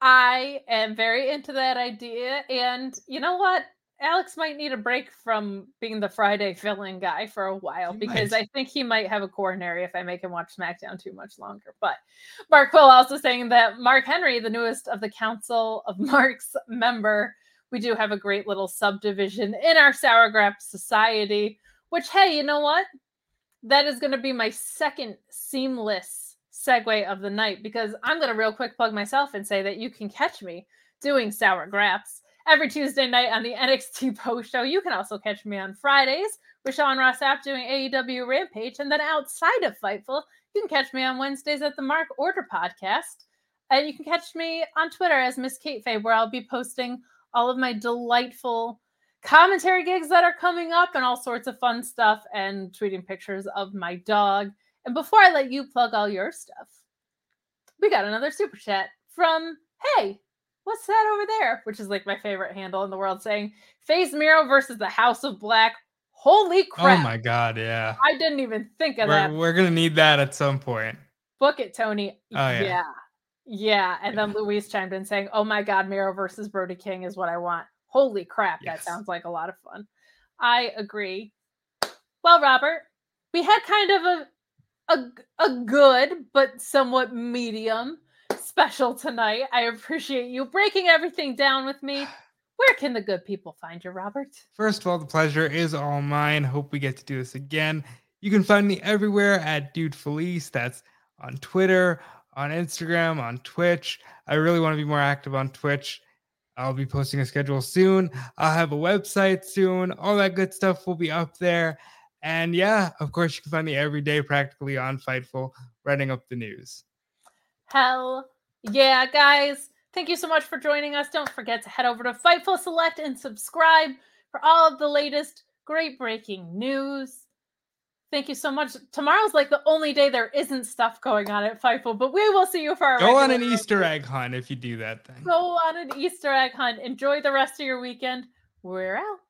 I am very into that idea. And you know what? Alex might need a break from being the Friday fill-in guy for a while
He
because
might.
I think he might have a coronary if I make him watch SmackDown too much longer. But Mark Quill also saying that Mark Henry, the newest of the Council of <laughs> Marks member, we do have a great little subdivision in our Sour Grapes Society. Which, hey, you know what? That is going to be my second seamless segue of the night because I'm going to real quick plug myself and say that you can catch me doing Sour Grapes every Tuesday night on the NXT <laughs> Post Show. You can also catch me on Fridays with Sean Ross Sapp doing AEW Rampage. And then outside of Fightful, you can catch me on Wednesdays at the Mark Order Podcast. And you can catch me on Twitter as Miss Kate Faye, where I'll be posting all of my delightful commentary gigs that are coming up and all sorts of fun stuff and tweeting pictures of my dog. And before I let you plug all your stuff, we got another super chat from Hey, what's that over there? Which is like my favorite handle in the world saying Face Miro versus the House of Black. Holy oh crap.
Oh my god, yeah.
I didn't even think of that.
We're, we're gonna need that at some point.
Book it, Tony.
Oh, yeah.
yeah. Yeah. And then Louise chimed in saying, Oh my God, Miro versus Brody King is what I want. Holy crap. That sounds like a lot of fun. I agree. Well, Robert, we had kind of a a, a good but somewhat medium special tonight. I appreciate you breaking everything down with me. Where can the good people find you, Robert?
First of all, the pleasure is all mine. Hope we get to do this again. You can find me everywhere at Dude Felice. That's on Twitter, on Instagram, on Twitch. I really want to be more active on Twitch. I'll be posting a schedule soon. I'll have a website soon. All that good stuff will be up there. And yeah, of course, you can find me every day practically on Fightful, writing up the news.
Hell yeah, guys. Thank you so much for joining us. Don't forget to head over to Fightful Select and subscribe for all of the latest great breaking news. Thank you so much. Tomorrow's like the only day there isn't stuff going on at Fightful, but we will see you for our
Go on an Easter egg hunt if you do that thing.
Go on an Easter egg hunt. Enjoy the rest of your weekend. We're out.